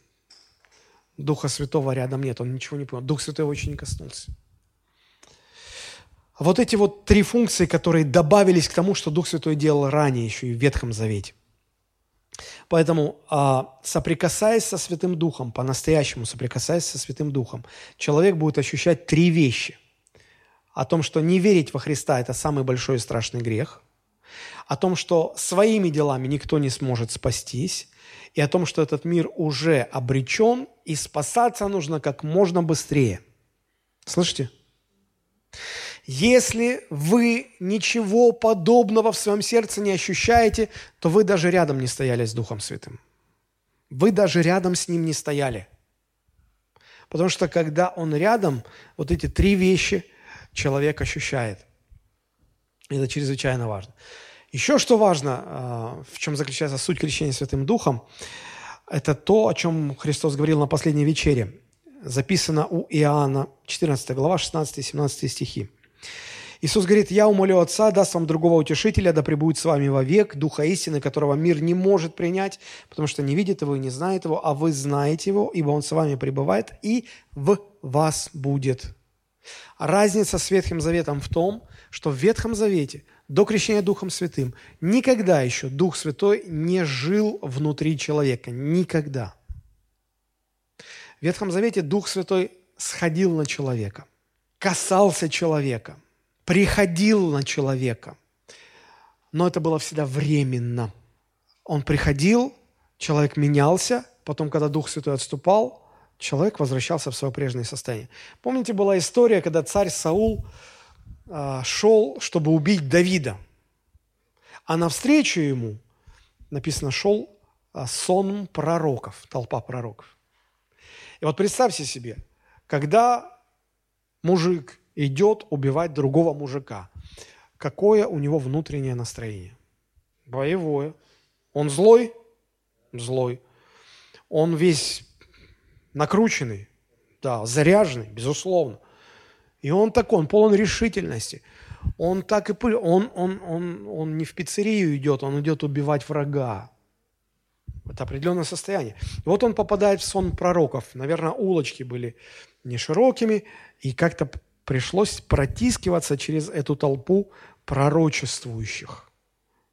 Духа Святого рядом нет, он ничего не понял. Дух Святой его еще не коснулся. Вот эти вот три функции, которые добавились к тому, что Дух Святой делал ранее еще и в Ветхом Завете. Поэтому, а, соприкасаясь со Святым Духом, по-настоящему соприкасаясь со Святым Духом, человек будет ощущать три вещи. О том, что не верить во Христа – это самый большой и страшный грех. О том, что своими делами никто не сможет спастись. И о том, что этот мир уже обречен, и спасаться нужно как можно быстрее. Слышите? Если вы ничего подобного в своем сердце не ощущаете, то вы даже рядом не стояли с Духом Святым. Вы даже рядом с Ним не стояли. Потому что когда Он рядом, вот эти три вещи человек ощущает. Это чрезвычайно важно. Еще что важно, а, в чем заключается суть крещения Святым Духом, это то, о чем Христос говорил на последней вечере. Записано у Иоанна, 14 глава, 16 и 17 стихи. Иисус говорит, «Я умолю Отца, даст вам другого утешителя, да пребудет с вами вовек, Духа истины, которого мир не может принять, потому что не видит его и не знает его, а вы знаете его, ибо он с вами пребывает и в вас будет». Разница с Ветхим Заветом в том, что в Ветхом Завете до крещения Духом Святым никогда еще Дух Святой не жил внутри человека. Никогда. В Ветхом Завете Дух Святой сходил на человека, касался человека – приходил на человека. Но это было всегда временно. Он приходил, человек менялся, потом, когда Дух Святой отступал, человек возвращался в свое прежнее состояние. Помните, была история, когда царь Саул шел, чтобы убить Давида. А навстречу ему, написано, шел э, сон пророков, толпа пророков. И вот представьте себе, когда мужик идет убивать другого мужика. Какое у него внутреннее настроение? Боевое. Он злой? Злой. Он весь накрученный? Да, заряженный, безусловно. И он такой, он полон решительности. Он так и он, он, он, он не в пиццерию идет, он идет убивать врага. Это определенное состояние. И вот он попадает в сон пророков. Наверное, улочки были не широкими, и как-то пришлось протискиваться через эту толпу пророчествующих.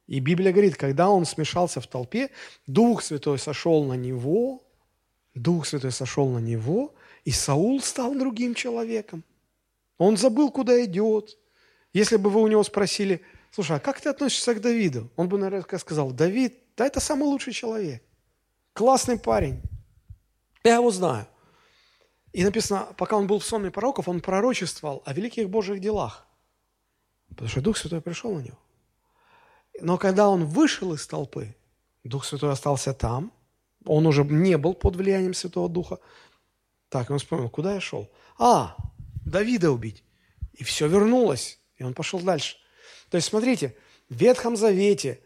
И Библия говорит, когда он смешался в толпе, Дух Святой сошел на него, Дух Святой сошел на него, и Саул стал другим человеком. Он забыл, куда идет. Если бы вы у него спросили, слушай, а как ты относишься к Давиду? Он бы, наверное, сказал, Давид, да это самый лучший человек. Классный парень. Я его знаю. И написано, пока он был в сонме пророков, он пророчествовал о великих Божьих делах. Потому что Дух Святой пришел на него. Но когда он вышел из толпы, Дух Святой остался там, он уже не был под влиянием Святого Духа. Так, он вспомнил, куда я шел? А, Давида убить. И все вернулось, и он пошел дальше. То есть, смотрите, в Ветхом Завете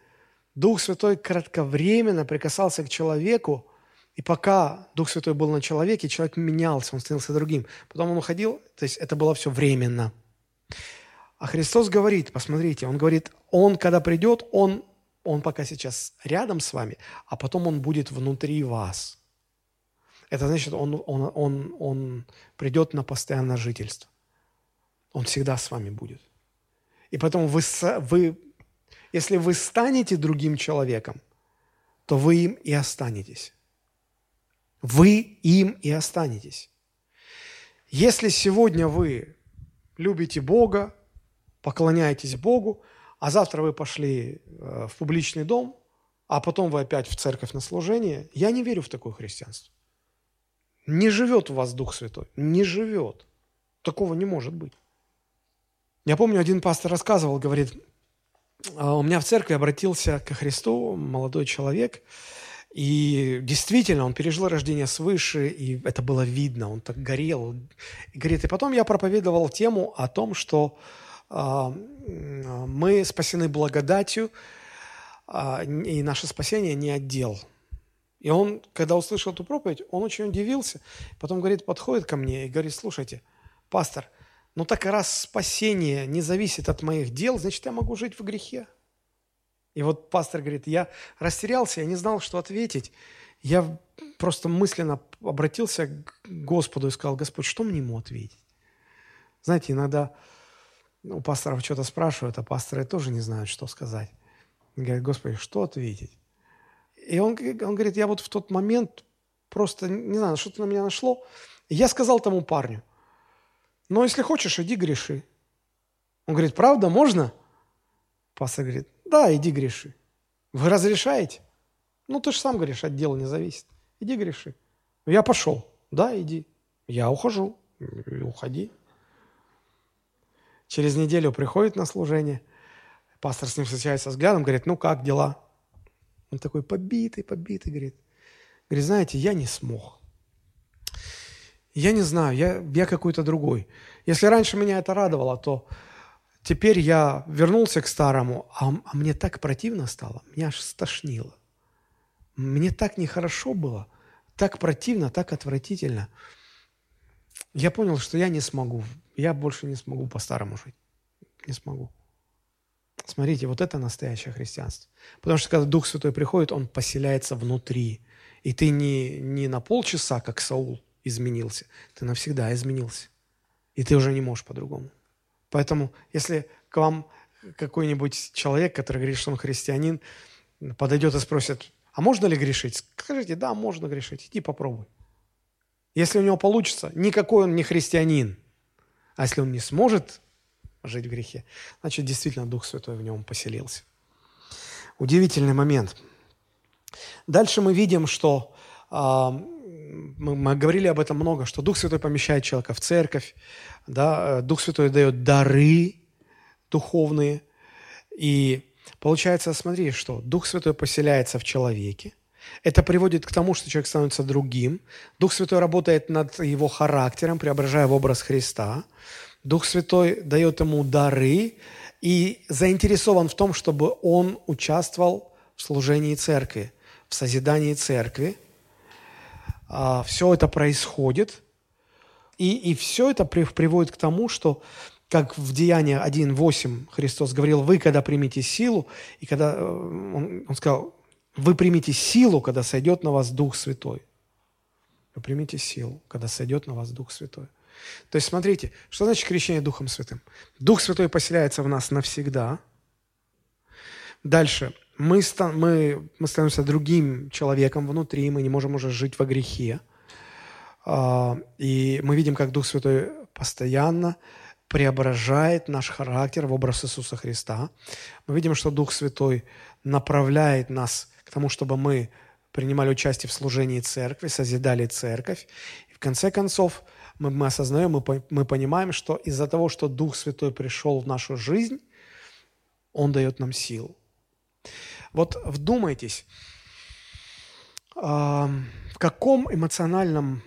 Дух Святой кратковременно прикасался к человеку, и пока Дух Святой был на человеке, человек менялся, он становился другим. Потом он уходил, то есть это было все временно. А Христос говорит, посмотрите, Он говорит, Он, когда придет, Он, он пока сейчас рядом с вами, а потом Он будет внутри вас. Это значит, Он, он, он, он придет на постоянное жительство. Он всегда с вами будет. И поэтому вы, вы, если вы станете другим человеком, то вы им и останетесь вы им и останетесь. Если сегодня вы любите Бога, поклоняетесь Богу, а завтра вы пошли э, в публичный дом, а потом вы опять в церковь на служение, я не верю в такое христианство. Не живет у вас Дух Святой, не живет. Такого не может быть. Я помню, один пастор рассказывал, говорит, «А у меня в церкви обратился ко Христу молодой человек, и действительно, он пережил рождение свыше, и это было видно, он так горел. И говорит, и потом я проповедовал тему о том, что э, мы спасены благодатью, а, и наше спасение не отдел. И он, когда услышал эту проповедь, он очень удивился. Потом, говорит, подходит ко мне и говорит, слушайте, пастор, ну так раз спасение не зависит от моих дел, значит, я могу жить в грехе. И вот пастор говорит, я растерялся, я не знал, что ответить. Я просто мысленно обратился к Господу и сказал, Господь, что мне ему ответить? Знаете, иногда у пасторов что-то спрашивают, а пасторы тоже не знают, что сказать. И говорят, Господи, что ответить? И он, он говорит, я вот в тот момент просто, не знаю, что-то на меня нашло. Я сказал тому парню, ну, если хочешь, иди греши. Он говорит, правда, можно? Пастор говорит, да, иди греши. Вы разрешаете? Ну, ты же сам говоришь, от дела не зависит. Иди греши. Я пошел. Да, иди. Я ухожу. Уходи. Через неделю приходит на служение, пастор с ним встречается взглядом, говорит, ну как дела? Он такой побитый, побитый, говорит. Говорит, знаете, я не смог. Я не знаю, я, я какой-то другой. Если раньше меня это радовало, то теперь я вернулся к старому, а, а мне так противно стало, меня аж стошнило. Мне так нехорошо было, так противно, так отвратительно. Я понял, что я не смогу я больше не смогу по-старому жить. Не смогу. Смотрите, вот это настоящее христианство. Потому что когда Дух Святой приходит, Он поселяется внутри. И ты не, не на полчаса, как Саул, изменился. Ты навсегда изменился. И ты уже не можешь по-другому. Поэтому, если к вам какой-нибудь человек, который говорит, что он христианин, подойдет и спросит, а можно ли грешить? Скажите, да, можно грешить, иди попробуй. Если у него получится, никакой он не христианин – а если он не сможет жить в грехе, значит, действительно Дух Святой в нем поселился. Удивительный момент. Дальше мы видим, что мы, мы говорили об этом много, что Дух Святой помещает человека в церковь, да, Дух Святой дает дары духовные. И получается, смотри, что Дух Святой поселяется в человеке, это приводит к тому, что человек становится другим. Дух Святой работает над его характером, преображая в образ Христа. Дух Святой дает ему дары и заинтересован в том, чтобы он участвовал в служении церкви, в созидании церкви. А, все это происходит. И, и все это приводит к тому, что как в Деянии 1.8 Христос говорил, вы, когда примете силу, и когда э, он, он сказал, вы примите силу, когда сойдет на вас Дух Святой. Вы примите силу, когда сойдет на вас Дух Святой. То есть смотрите, что значит крещение Духом Святым? Дух Святой поселяется в нас навсегда. Дальше. Мы, мы, мы становимся другим человеком внутри, мы не можем уже жить во грехе. А, и мы видим, как Дух Святой постоянно преображает наш характер в образ Иисуса Христа. Мы видим, что Дух Святой направляет нас к тому, чтобы мы принимали участие в служении церкви, созидали церковь. И в конце концов мы, мы осознаем, мы, мы понимаем, что из-за того, что Дух Святой пришел в нашу жизнь, Он дает нам силу. Вот вдумайтесь, в каком эмоциональном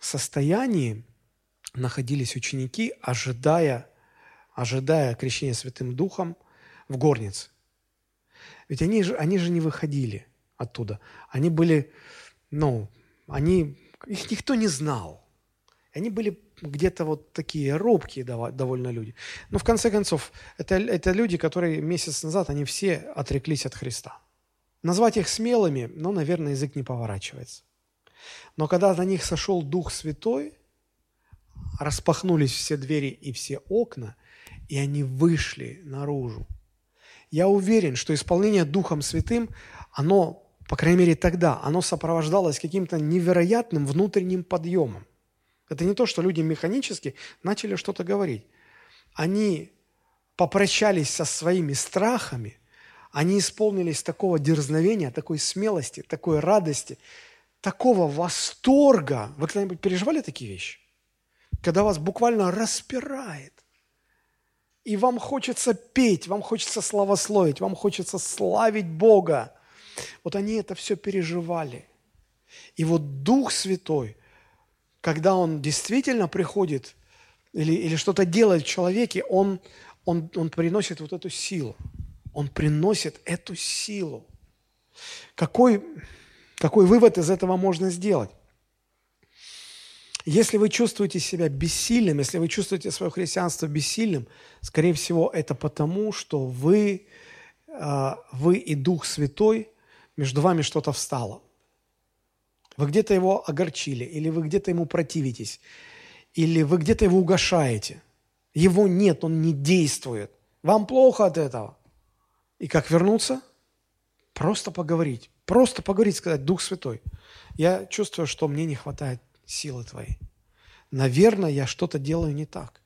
состоянии находились ученики, ожидая, ожидая крещения Святым Духом в горнице. Ведь они же, они же не выходили оттуда. Они были, ну, они, их никто не знал. Они были где-то вот такие робкие довольно люди. Но в конце концов, это, это люди, которые месяц назад, они все отреклись от Христа. Назвать их смелыми, ну, наверное, язык не поворачивается. Но когда на них сошел Дух Святой, распахнулись все двери и все окна, и они вышли наружу я уверен, что исполнение Духом Святым, оно, по крайней мере тогда, оно сопровождалось каким-то невероятным внутренним подъемом. Это не то, что люди механически начали что-то говорить. Они попрощались со своими страхами, они исполнились такого дерзновения, такой смелости, такой радости, такого восторга. Вы когда-нибудь переживали такие вещи? Когда вас буквально распирает и вам хочется петь, вам хочется славословить, вам хочется славить Бога. Вот они это все переживали. И вот Дух Святой, когда Он действительно приходит или, или что-то делает в человеке, он, он, он приносит вот эту силу. Он приносит эту силу. Какой, какой вывод из этого можно сделать? Если вы чувствуете себя бессильным, если вы чувствуете свое христианство бессильным, скорее всего, это потому, что вы, а, вы и Дух Святой, между вами что-то встало. Вы где-то его огорчили, или вы где-то ему противитесь, или вы где-то его угошаете. Его нет, он не действует. Вам плохо от этого. И как вернуться? Просто поговорить. Просто поговорить, сказать, Дух Святой, я чувствую, что мне не хватает силы Твоей. Наверное, я что-то делаю не так.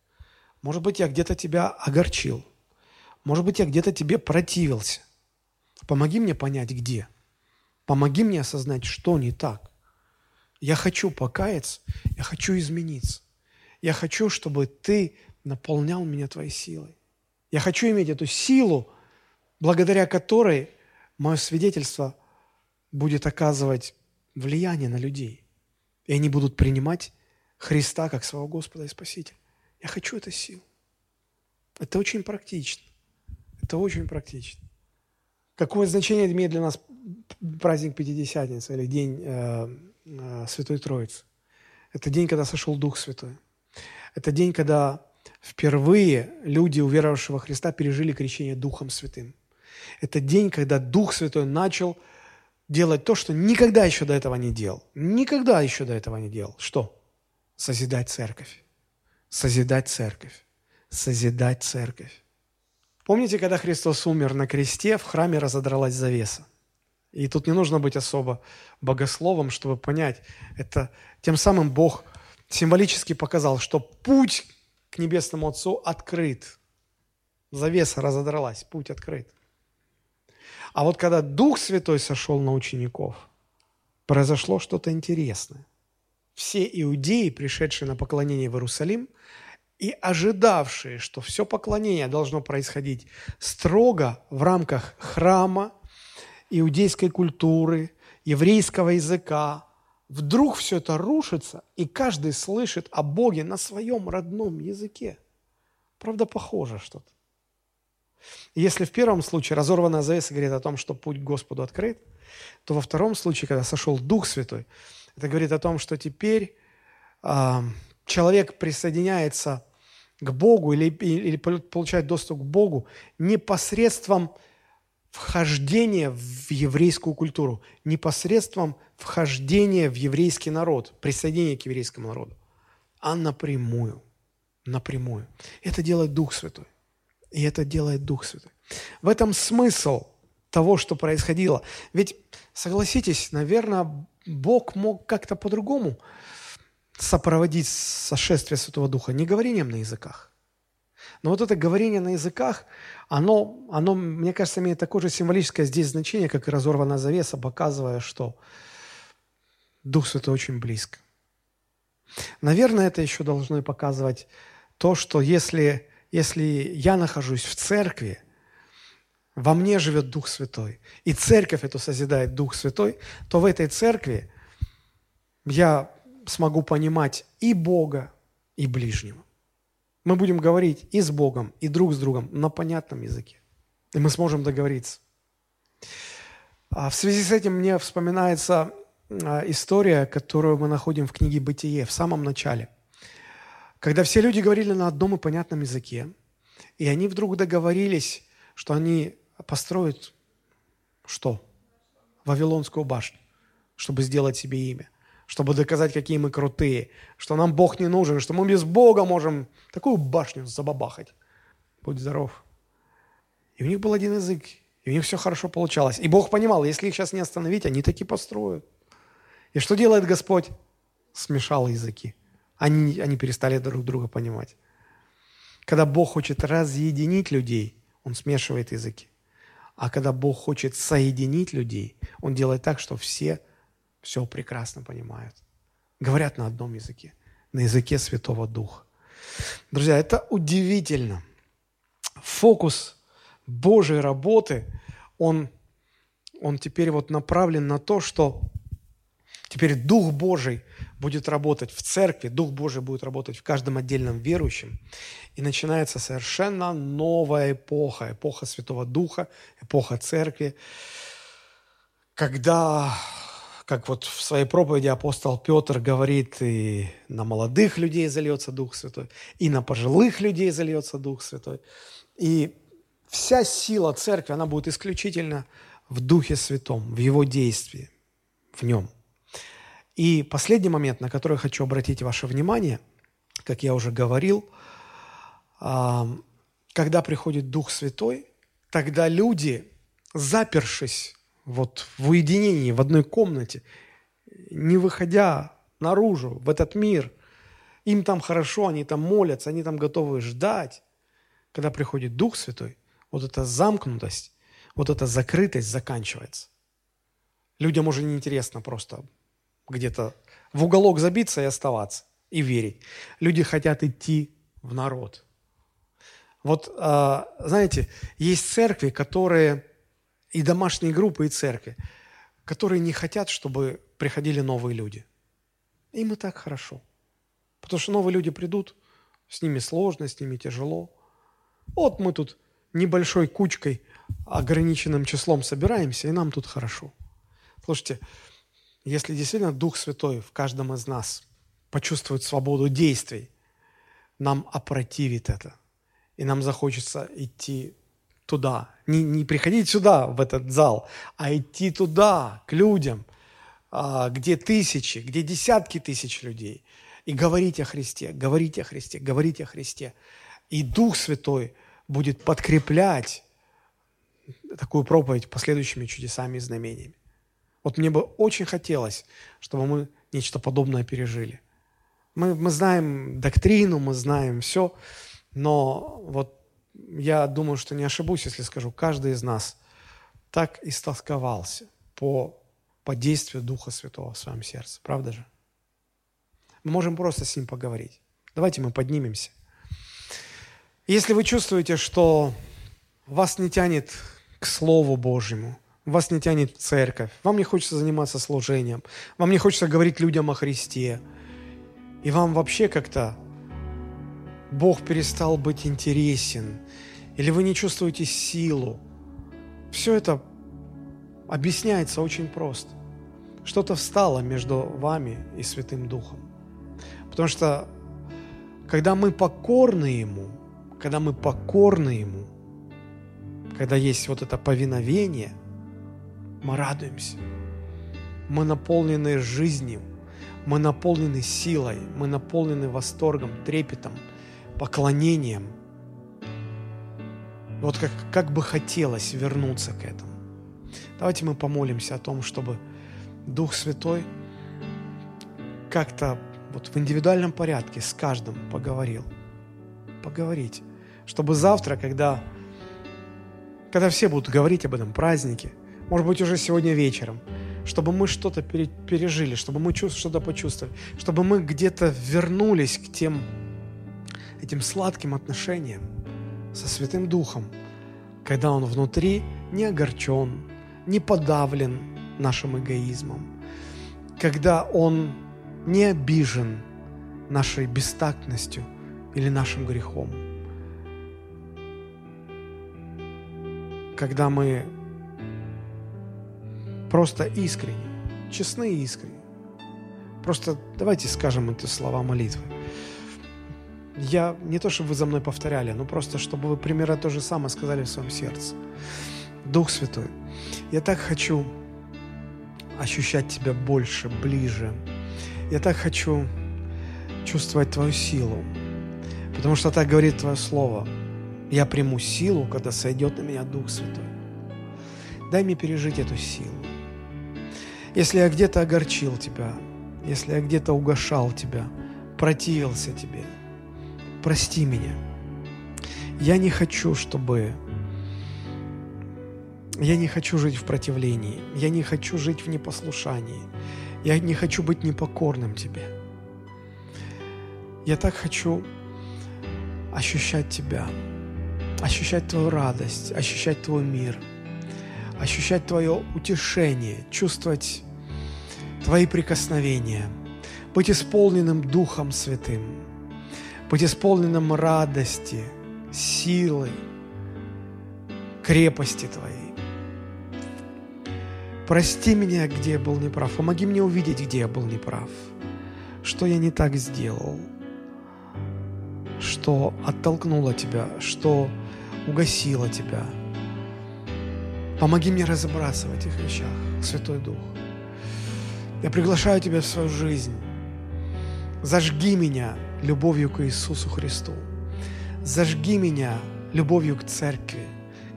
Может быть, я где-то тебя огорчил. Может быть, я где-то тебе противился. Помоги мне понять, где. Помоги мне осознать, что не так. Я хочу покаяться, я хочу измениться. Я хочу, чтобы ты наполнял меня твоей силой. Я хочу иметь эту силу, благодаря которой мое свидетельство будет оказывать влияние на людей. И они будут принимать Христа как своего Господа и Спасителя. Я хочу эту силу. Это очень практично. Это очень практично. Какое значение имеет для нас праздник Пятидесятницы или день э, Святой Троицы? Это день, когда сошел Дух Святой. Это день, когда впервые люди, уверовавшие во Христа, пережили крещение Духом Святым. Это день, когда Дух Святой начал делать то, что никогда еще до этого не делал. Никогда еще до этого не делал. Что? Созидать церковь. Созидать церковь. Созидать церковь. Помните, когда Христос умер на кресте, в храме разодралась завеса? И тут не нужно быть особо богословом, чтобы понять, это тем самым Бог символически показал, что путь к Небесному Отцу открыт. Завеса разодралась, путь открыт. А вот когда Дух Святой сошел на учеников, произошло что-то интересное. Все иудеи, пришедшие на поклонение в Иерусалим, и ожидавшие, что все поклонение должно происходить строго в рамках храма, иудейской культуры, еврейского языка, вдруг все это рушится, и каждый слышит о Боге на своем родном языке. Правда, похоже что-то. Если в первом случае разорванная завеса говорит о том, что путь к Господу открыт, то во втором случае, когда сошел Дух Святой, это говорит о том, что теперь э, человек присоединяется к Богу или, или получает доступ к Богу непосредством вхождения в еврейскую культуру, непосредством вхождения в еврейский народ, присоединение к еврейскому народу, а напрямую. Напрямую. Это делает Дух Святой. И это делает Дух Святой. В этом смысл того, что происходило. Ведь, согласитесь, наверное, Бог мог как-то по-другому сопроводить сошествие Святого Духа, не говорением на языках. Но вот это говорение на языках, оно, оно, мне кажется, имеет такое же символическое здесь значение, как и разорванная завеса, показывая, что Дух Святой очень близко. Наверное, это еще должно и показывать то, что если если я нахожусь в церкви, во мне живет Дух Святой, и церковь эту созидает Дух Святой, то в этой церкви я смогу понимать и Бога, и ближнего. Мы будем говорить и с Богом, и друг с другом на понятном языке. И мы сможем договориться. А в связи с этим мне вспоминается а, история, которую мы находим в книге «Бытие» в самом начале – когда все люди говорили на одном и понятном языке, и они вдруг договорились, что они построят что? Вавилонскую башню, чтобы сделать себе имя, чтобы доказать, какие мы крутые, что нам Бог не нужен, что мы без Бога можем такую башню забабахать. Будь здоров. И у них был один язык, и у них все хорошо получалось. И Бог понимал, если их сейчас не остановить, они таки построят. И что делает Господь? Смешал языки. Они, они перестали друг друга понимать. Когда Бог хочет разъединить людей, Он смешивает языки. А когда Бог хочет соединить людей, Он делает так, что все все прекрасно понимают. Говорят на одном языке, на языке Святого Духа. Друзья, это удивительно. Фокус Божьей работы, он, он теперь вот направлен на то, что Теперь Дух Божий будет работать в церкви, Дух Божий будет работать в каждом отдельном верующем. И начинается совершенно новая эпоха, эпоха Святого Духа, эпоха церкви, когда, как вот в своей проповеди апостол Петр говорит, и на молодых людей зальется Дух Святой, и на пожилых людей зальется Дух Святой. И вся сила церкви, она будет исключительно в Духе Святом, в Его действии, в Нем – и последний момент, на который хочу обратить ваше внимание, как я уже говорил, когда приходит Дух Святой, тогда люди, запершись вот в уединении, в одной комнате, не выходя наружу, в этот мир, им там хорошо, они там молятся, они там готовы ждать. Когда приходит Дух Святой, вот эта замкнутость, вот эта закрытость заканчивается. Людям уже неинтересно просто где-то в уголок забиться и оставаться, и верить. Люди хотят идти в народ. Вот, а, знаете, есть церкви, которые, и домашние группы, и церкви, которые не хотят, чтобы приходили новые люди. Им и так хорошо. Потому что новые люди придут, с ними сложно, с ними тяжело. Вот мы тут небольшой кучкой, ограниченным числом собираемся, и нам тут хорошо. Слушайте, если действительно Дух Святой в каждом из нас почувствует свободу действий, нам опротивит это. И нам захочется идти туда. Не, не приходить сюда, в этот зал, а идти туда, к людям, а, где тысячи, где десятки тысяч людей. И говорить о Христе, говорить о Христе, говорить о Христе. И Дух Святой будет подкреплять такую проповедь последующими чудесами и знамениями. Вот мне бы очень хотелось, чтобы мы нечто подобное пережили. Мы, мы знаем доктрину, мы знаем все, но вот я думаю, что не ошибусь, если скажу, каждый из нас так истолковался по, по действию Духа Святого в своем сердце. Правда же? Мы можем просто с Ним поговорить. Давайте мы поднимемся. Если вы чувствуете, что вас не тянет к Слову Божьему – вас не тянет в церковь, вам не хочется заниматься служением, вам не хочется говорить людям о Христе, и вам вообще как-то Бог перестал быть интересен, или вы не чувствуете силу, все это объясняется очень просто. Что-то встало между вами и Святым Духом. Потому что когда мы покорны Ему, когда мы покорны Ему, когда есть вот это повиновение – мы радуемся. Мы наполнены жизнью, мы наполнены силой, мы наполнены восторгом, трепетом, поклонением. Вот как, как бы хотелось вернуться к этому. Давайте мы помолимся о том, чтобы Дух Святой как-то вот в индивидуальном порядке с каждым поговорил. Поговорить. Чтобы завтра, когда, когда все будут говорить об этом празднике, может быть, уже сегодня вечером, чтобы мы что-то пережили, чтобы мы что-то почувствовали, чтобы мы где-то вернулись к тем этим сладким отношениям со Святым Духом, когда Он внутри не огорчен, не подавлен нашим эгоизмом, когда Он не обижен нашей бестактностью или нашим грехом, когда мы Просто искренне, честны и искренне. Просто давайте скажем эти слова молитвы. Я не то, чтобы вы за мной повторяли, но просто, чтобы вы примерно то же самое сказали в своем сердце. Дух Святой, я так хочу ощущать Тебя больше, ближе. Я так хочу чувствовать Твою силу, потому что так говорит Твое Слово. Я приму силу, когда сойдет на меня Дух Святой. Дай мне пережить эту силу. Если я где-то огорчил тебя, если я где-то угошал тебя, противился тебе, прости меня. Я не хочу, чтобы... Я не хочу жить в противлении. Я не хочу жить в непослушании. Я не хочу быть непокорным тебе. Я так хочу ощущать тебя, ощущать твою радость, ощущать твой мир – ощущать Твое утешение, чувствовать Твои прикосновения, быть исполненным Духом Святым, быть исполненным радости, силы, крепости Твоей. Прости меня, где я был неправ. Помоги мне увидеть, где я был неправ. Что я не так сделал. Что оттолкнуло Тебя, что угасило Тебя. Помоги мне разобраться в этих вещах, Святой Дух. Я приглашаю Тебя в свою жизнь. Зажги меня любовью к Иисусу Христу. Зажги меня любовью к Церкви,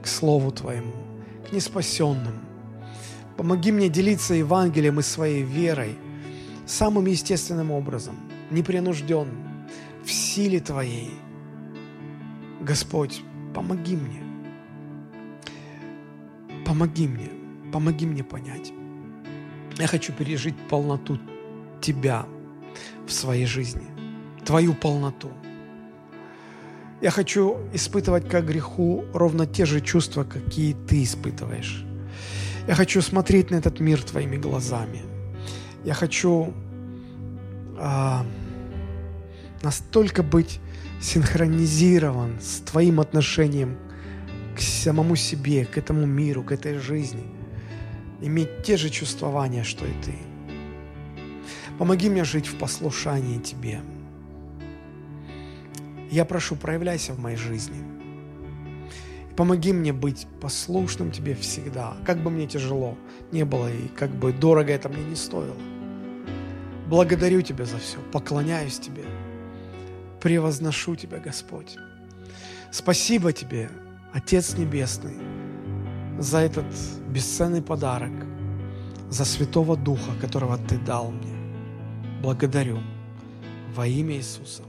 к Слову Твоему, к неспасенным. Помоги мне делиться Евангелием и своей верой самым естественным образом, непринужденным, в силе Твоей. Господь, помоги мне. Помоги мне, помоги мне понять. Я хочу пережить полноту Тебя в своей жизни, Твою полноту. Я хочу испытывать к греху ровно те же чувства, какие Ты испытываешь. Я хочу смотреть на этот мир Твоими глазами. Я хочу а, настолько быть синхронизирован с Твоим отношением к самому себе, к этому миру, к этой жизни. Иметь те же чувствования, что и Ты. Помоги мне жить в послушании Тебе. Я прошу, проявляйся в моей жизни. Помоги мне быть послушным Тебе всегда, как бы мне тяжело не было и как бы дорого это мне не стоило. Благодарю Тебя за все, поклоняюсь Тебе, превозношу Тебя, Господь. Спасибо Тебе, Отец Небесный, за этот бесценный подарок, за Святого Духа, которого Ты дал мне. Благодарю во имя Иисуса.